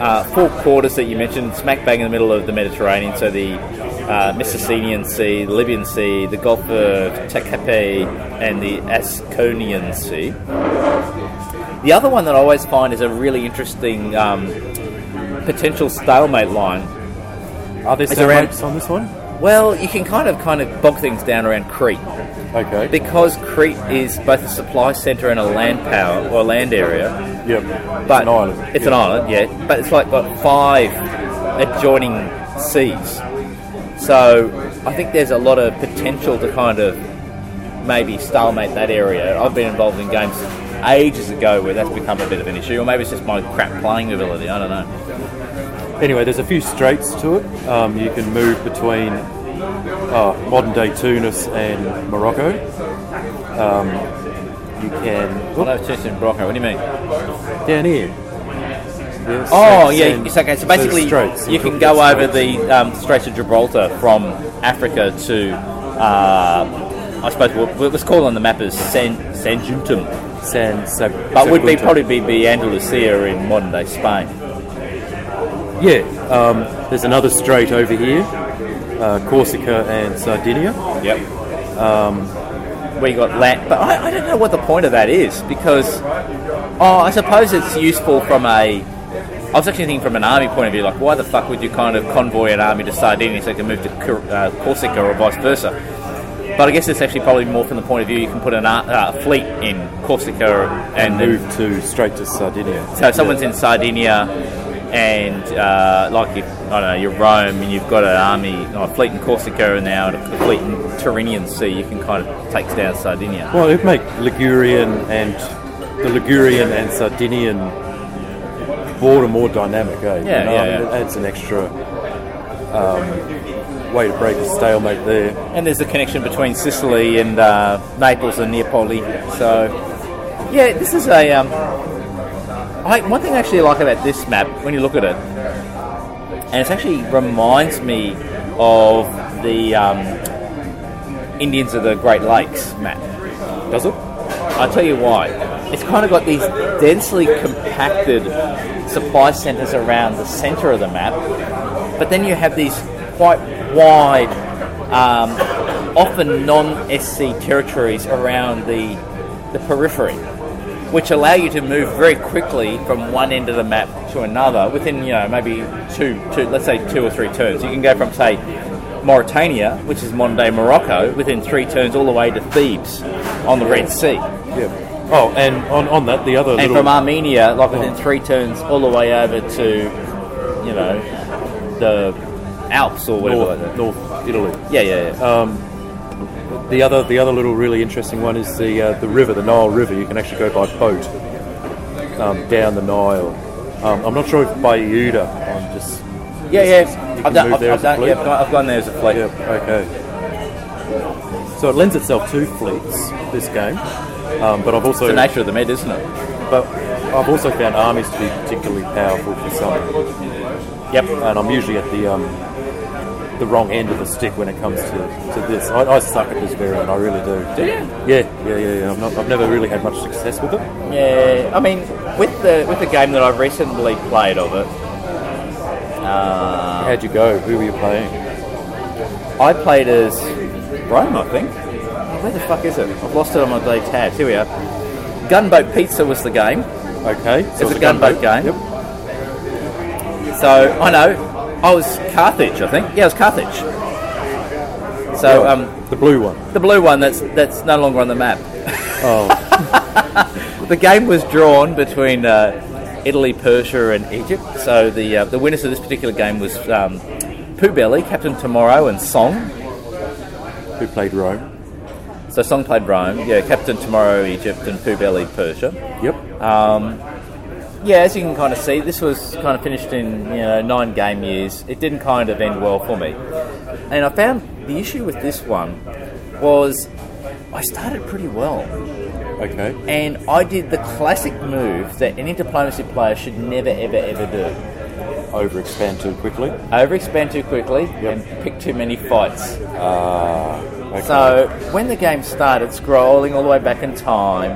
A: uh, four quarters that you mentioned, smack bang in the middle of the Mediterranean. So the uh, Messenian Sea, the Libyan Sea, the Gulf of Tacape, and the Ausonian Sea. The other one that I always find is a really interesting um, potential stalemate line
B: Are there
A: around-
B: on this one?
A: well, you can kind of kind of bog things down around Crete.
B: Okay.
A: because Crete is both a supply centre and a land power or land area.
B: yep.
A: But
B: it's an island.
A: It's
B: yeah.
A: an island, yeah. But it's like got five adjoining seas. So I think there's a lot of potential to kind of maybe stalemate that area. I've been involved in games ages ago where that's become a bit of an issue, or maybe it's just my crap playing ability. I don't know.
B: Anyway, there's a few straits to it. Um, you can move between uh, modern day Tunis and Morocco. Um, you can
A: Well, no, it's in Morocco. What do you mean?
B: down here. Yeah,
A: Oh, yeah. It's okay. So basically,
B: straits.
A: you can go over
B: straits.
A: the um, Straits of Gibraltar from Africa to, uh, I suppose, we'll, we'll- let's call on the map as San, Saguntum.
B: San Sab-
A: But would be probably be, be Andalusia in modern day Spain.
B: Yeah, um, there's another strait over here, uh, Corsica and Sardinia.
A: Yep. Um, where you got land, but I, I don't know what the point of that is because, oh, I suppose it's useful from a. I was actually thinking from an army point of view, like why the fuck would you kind of convoy an army to Sardinia so you can move to uh, Corsica or vice versa? But I guess it's actually probably more from the point of view you can put an, uh, a fleet in Corsica and,
B: and
A: then-
B: move to straight to Sardinia.
A: So if someone's in Sardinia and uh, like if, I don't know you're Rome and you've got an army, a fleet in Corsica now and a fleet in Tyrrhenian Sea, you can kind of take down Sardinia.
B: Well, it'd make Ligurian and the Ligurian and Sardinian border more dynamic, eh?
A: Yeah, yeah,
B: It
A: yeah.
B: adds an extra um, way to break the stalemate there.
A: And there's a connection between Sicily and uh, Naples and Neapolis. So yeah, this is a. Um, I, one thing I actually like about this map when you look at it, and it actually reminds me of the um, Indians of the Great Lakes map.
B: Does it?
A: I'll tell you why. It's kind of got these densely compacted supply centres around the centre of the map, but then you have these quite wide, um, often non-SC territories around the the periphery, which allow you to move very quickly from one end of the map to another within you know maybe two, two let's say two or three turns. You can go from say Mauritania, which is modern day Morocco, within three turns all the way to Thebes on the Red Sea.
B: Yeah. Oh, and on, on that, the other
A: And
B: little
A: from Armenia, like within three turns, all the way over to, you know, the Alps or whatever.
B: North, North Italy.
A: Yeah, yeah, yeah.
B: Um, the other the other little really interesting one is the uh, the river, the Nile River. You can actually go by boat um, down the Nile. Um, I'm not sure if Bayuda. I'm just
A: yeah yeah. I've done,
B: move
A: I've, I've done, yeah, I've gone, there as a fleet.
B: Yeah, okay. So it lends itself to fleets, this game. Um, but I've also
A: It's the nature of the Med, isn't it?
B: but I've also found armies to be particularly powerful for some.
A: Yep.
B: And I'm usually at the um, the wrong end of the stick when it comes to, to this. I, I suck at this variant, I really do.
A: You?
B: Yeah, yeah, yeah, yeah. I've, not, I've never really had much success with it.
A: Yeah. I mean, with the with the game that I've recently played of it, uh,
B: How'd you go? Who were you playing?
A: I played as Rome, I think. Oh, Where the fuck is it? I've lost it on my day tabs. Here we are. Gunboat Pizza was the game.
B: Okay, so
A: It's a gunboat game.
B: Yep.
A: So I know I was Carthage, I think. Yeah, it was Carthage. So
B: Yeah,
A: um,
B: the blue one.
A: the blue one that's that's no longer on the map.
B: Oh,
A: The game was drawn between uh, Italy, Persia, and Egypt. So the uh, the winners of this particular game was um, Pooh Belly, Captain Tomorrow, and Song.
B: who played Rome?
A: So Song played Rome. Yeah, Captain Tomorrow, Egypt, and Pooh Belly, Persia.
B: Yep.
A: Yeah, as you can kind of see, this was kind of finished in you know nine game years. It didn't kind of end well for me, and I found the issue with this one was I started pretty well,
B: Okay.
A: and I did the classic move that any diplomacy player should never, ever, ever do:
B: Overexpand too quickly.
A: overexpand too quickly
B: Yep.
A: and pick too many fights.
B: Ah. okay.
A: So when the game started, scrolling all the way back in time,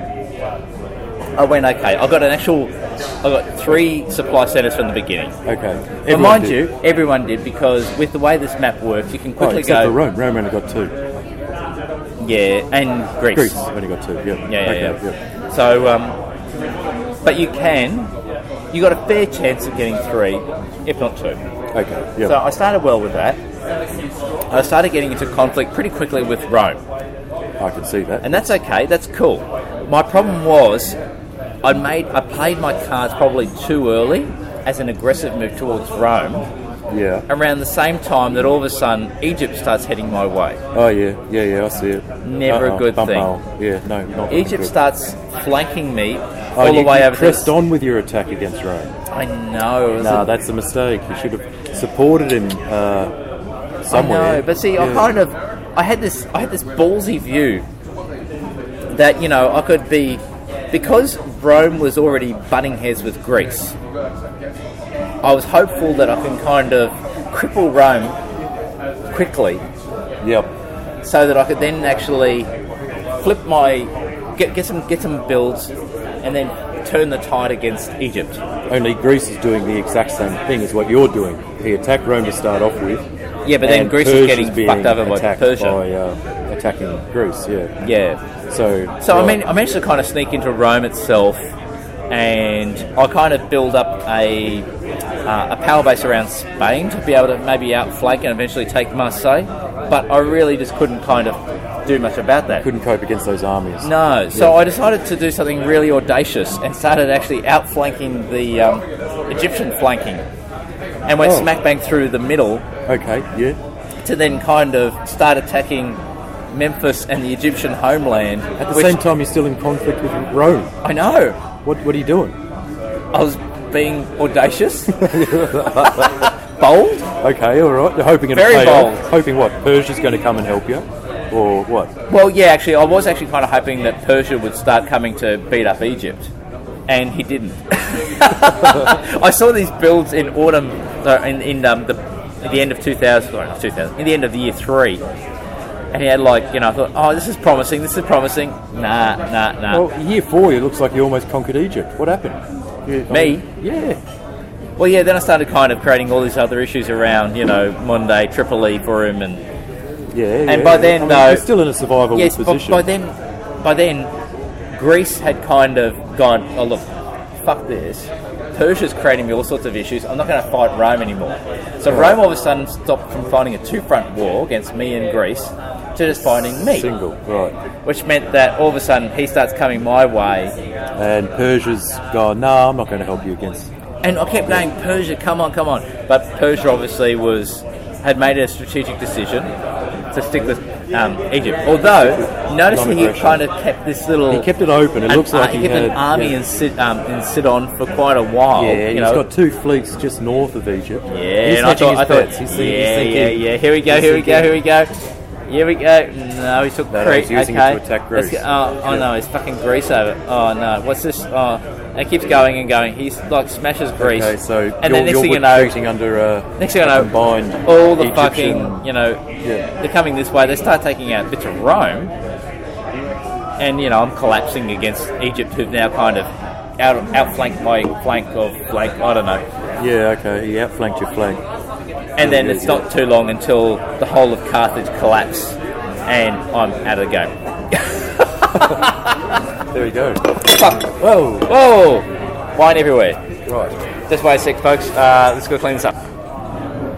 A: I went okay. I got an actual, I got three supply centers from the beginning.
B: okay.
A: But
B: Everyone
A: mind
B: did.
A: you, everyone did because with the way this map works, you can
B: Oh,
A: quickly
B: except
A: go.
B: for Rome. Rome only got two.
A: Yeah, and Greece.
B: Greece only got two. Yeah.
A: Yeah, yeah,
B: okay,
A: yeah. So, um, but you can, you got a fair chance of getting three, if not two.
B: Okay. Yeah.
A: So I started well with that. I started getting into conflict pretty quickly with Rome,
B: I can see that.
A: and that's okay. That's cool. My problem was, I made, I played my cards probably too early as an aggressive move towards Rome.
B: yeah.
A: Around the same time that all of a sudden Egypt starts heading my way.
B: Oh yeah, yeah, yeah. I see it.
A: Never a
B: Uh-oh,
A: good thing.
B: hole. Yeah, no, not
A: Egypt starts flanking me
B: Oh,
A: all
B: you,
A: the way
B: you
A: over.
B: pressed on with your attack against Rome.
A: I know. a-
B: that's a mistake. You should have supported him uh,
A: I
B: somewhere.
A: know, but see, I kind of, I had this, I had this ballsy view that you know I could be, because Rome was already butting heads with Greece. I was hopeful that I can kind of cripple Rome quickly,
B: Yep.
A: so that I could then actually flip my, get get some get some builds, and then turn the tide against Egypt.
B: Only Greece is doing the exact same thing as what you're doing. He attacked Rome to start off with.
A: Yeah, but then Greece is getting fucked over by Persia.
B: by uh, attacking Greece. Yeah.
A: Yeah.
B: So.
A: So I mean, I managed to kind of sneak into Rome itself, and I kind of build up a uh, a power base around Spain to be able to maybe outflank and eventually take Marseille. But I really just couldn't kind of do much about that.
B: Couldn't cope against those armies.
A: No, so I decided to do something really audacious and started actually outflanking the um, Egyptian flanking, and went
B: Oh.
A: smack bang through the middle
B: Okay, yeah.
A: to then kind of start attacking Memphis and the Egyptian homeland.
B: At the
A: which-
B: same time, you're still in conflict with Rome.
A: I know
B: What What are you doing?
A: I was being audacious, bold.
B: Okay, all right. You're hoping it'll
A: Very bold.
B: off. Hoping what? Persia's going to come and help you, or what?
A: Well, yeah, actually, I was actually kind of hoping that Persia would start coming to beat up Egypt, and he didn't. I saw these builds in autumn, uh, in, in um, the at the end of 2000, sorry, not 2000, in the end of the year three, and he had like, you know, I thought, oh, this is promising, this is promising. Nah, nah, nah.
B: Well, year four, it looks like you almost conquered Egypt. What happened? You-
A: Me?
B: Yeah.
A: Well, yeah, then I started kind of creating all these other issues around, you know, Monday, Tripoli for him, and
B: Yeah.
A: And
B: yeah.
A: by then,
B: I mean,
A: though-
B: you're still in a survival
A: yes, but
B: position.
A: by then, by then, Greece had kind of gone. Oh look, fuck this. Persia's creating me all sorts of issues. I'm not going to fight Rome anymore. So Rome all of a sudden stopped from fighting a two-front war against me and Greece to just finding me,
B: Single, right.
A: which meant that all of a sudden he starts coming my way,
B: And Persia's gone, no, I'm not going to help you against.
A: and I kept going, Persia, come on, come on. But Persia obviously was had made a strategic decision to stick with um, Egypt. Although, notice he kind of kept this little.
B: He kept it open. It
A: an-
B: looks like
A: uh,
B: he,
A: kept
B: had
A: an army
B: yeah.
A: in sit um, in Sidon for quite a while.
B: Yeah, he's
A: know.
B: got two fleets just north of Egypt.
A: yeah,
B: he's
A: and I thought,
B: his
A: I thought,
B: bets. He's,
A: yeah,
B: thinking,
A: yeah, yeah. Here we go, here we go, here we go. Here we go. No, he took
B: No, no, using it
A: okay.
B: to attack
A: Let's
B: Greece.
A: get- oh, oh no, he's fucking Greece over. Oh no, what's this? Oh, it keeps going and going. He's like smashes Greece.
B: Okay, so
A: and
B: you're,
A: then next thing you know,
B: under uh,
A: Next thing
B: a
A: know,
B: combined
A: all the
B: Egyptian-
A: fucking, you know,
B: Yeah.
A: they're coming this way. They start taking out bits of Rome, and you know, I'm collapsing against Egypt, who've now kind of out outflanked my flank of flank. I don't know.
B: Yeah, okay, he outflanked your flank.
A: And then it's not too long until the whole of Carthage collapse, and I'm out of the game.
B: There we go.
A: Fuck!
B: Whoa,
A: Whoa! Wine everywhere.
B: right.
A: Just wait a sec, folks. Uh, let's go clean this up.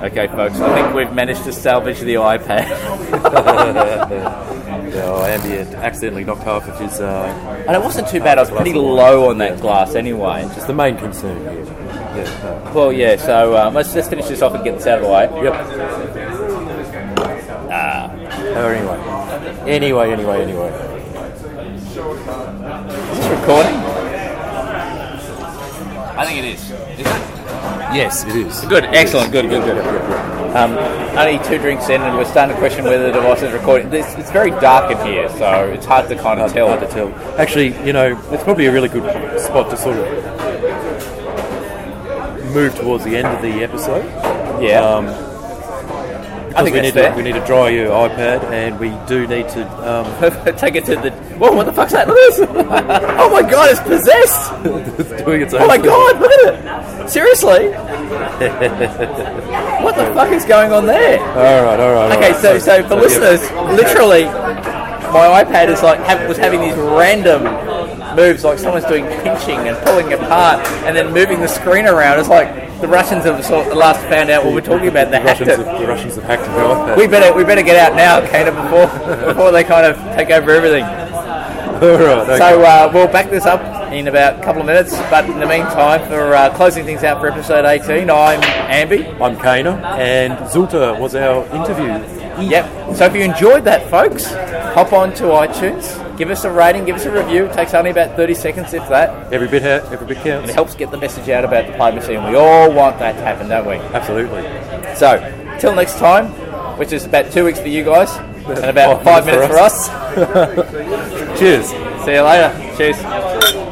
A: Okay, folks. I think we've managed to salvage the iPad.
B: Yeah, Ambient accidentally knocked half of his. Uh,
A: And it wasn't too bad. I was pretty low on that glass anyway.
B: it's the main concern here. Yeah.
A: Well, yeah. So um, let's let's finish this off and get this out of the way.
B: Yep.
A: Ah,
B: Oh, anyway. Anyway, anyway, anyway.
A: is this recording? I think it is. Is it?
B: Yes, it is.
A: Good. Excellent. Good. Good. Good. Um, only two drinks in, and we're starting to question whether the device is recording. This, it's very dark in here, so it's hard to kind of tell.
B: Hard to tell. Actually, you know, it's probably a really good spot to sort of move towards the end of the episode.
A: Yeah.
B: Um,
A: I think
B: we need
A: fair.
B: to we need to dry your iPad, and we do need to. Um,
A: Take it to the. Whoa! What the fuck's that? Look at this! Oh my god! It's possessed!
B: it's doing its own
A: Oh my
B: thing.
A: god! Look at it! Seriously? what the fuck is going on there?
B: All right, all right. all
A: Okay,
B: right.
A: so so for
B: yeah.
A: listeners, literally, my iPad is like was having these random moves, like someone's doing pinching and pulling apart, and then moving the screen around. It's like the Russians have sort of last found out what we're talking about. They
B: the
A: hacked
B: Russians,
A: it.
B: have, the Russians have hacked iPad.
A: We better we better get out now, Kana, before before they kind of take over everything.
B: all right. Okay.
A: So uh, we'll back this up in about a couple of minutes. But in the meantime, for uh, closing things out for episode 18, I'm Amby.
B: I'm Kana, and Zultar was our interview.
A: Yep. So if you enjoyed that, folks, hop on to iTunes, give us a rating, give us a review. It takes only about 30 seconds, if that.
B: Every bit, ha- every bit
A: It helps get the message out about diplomacy, and we all want that to happen, don't we?
B: Absolutely.
A: So, till next time, which is about two weeks for you guys, and about
B: Five
A: minutes
B: for
A: us.
B: Cheers.
A: See you later. Cheers.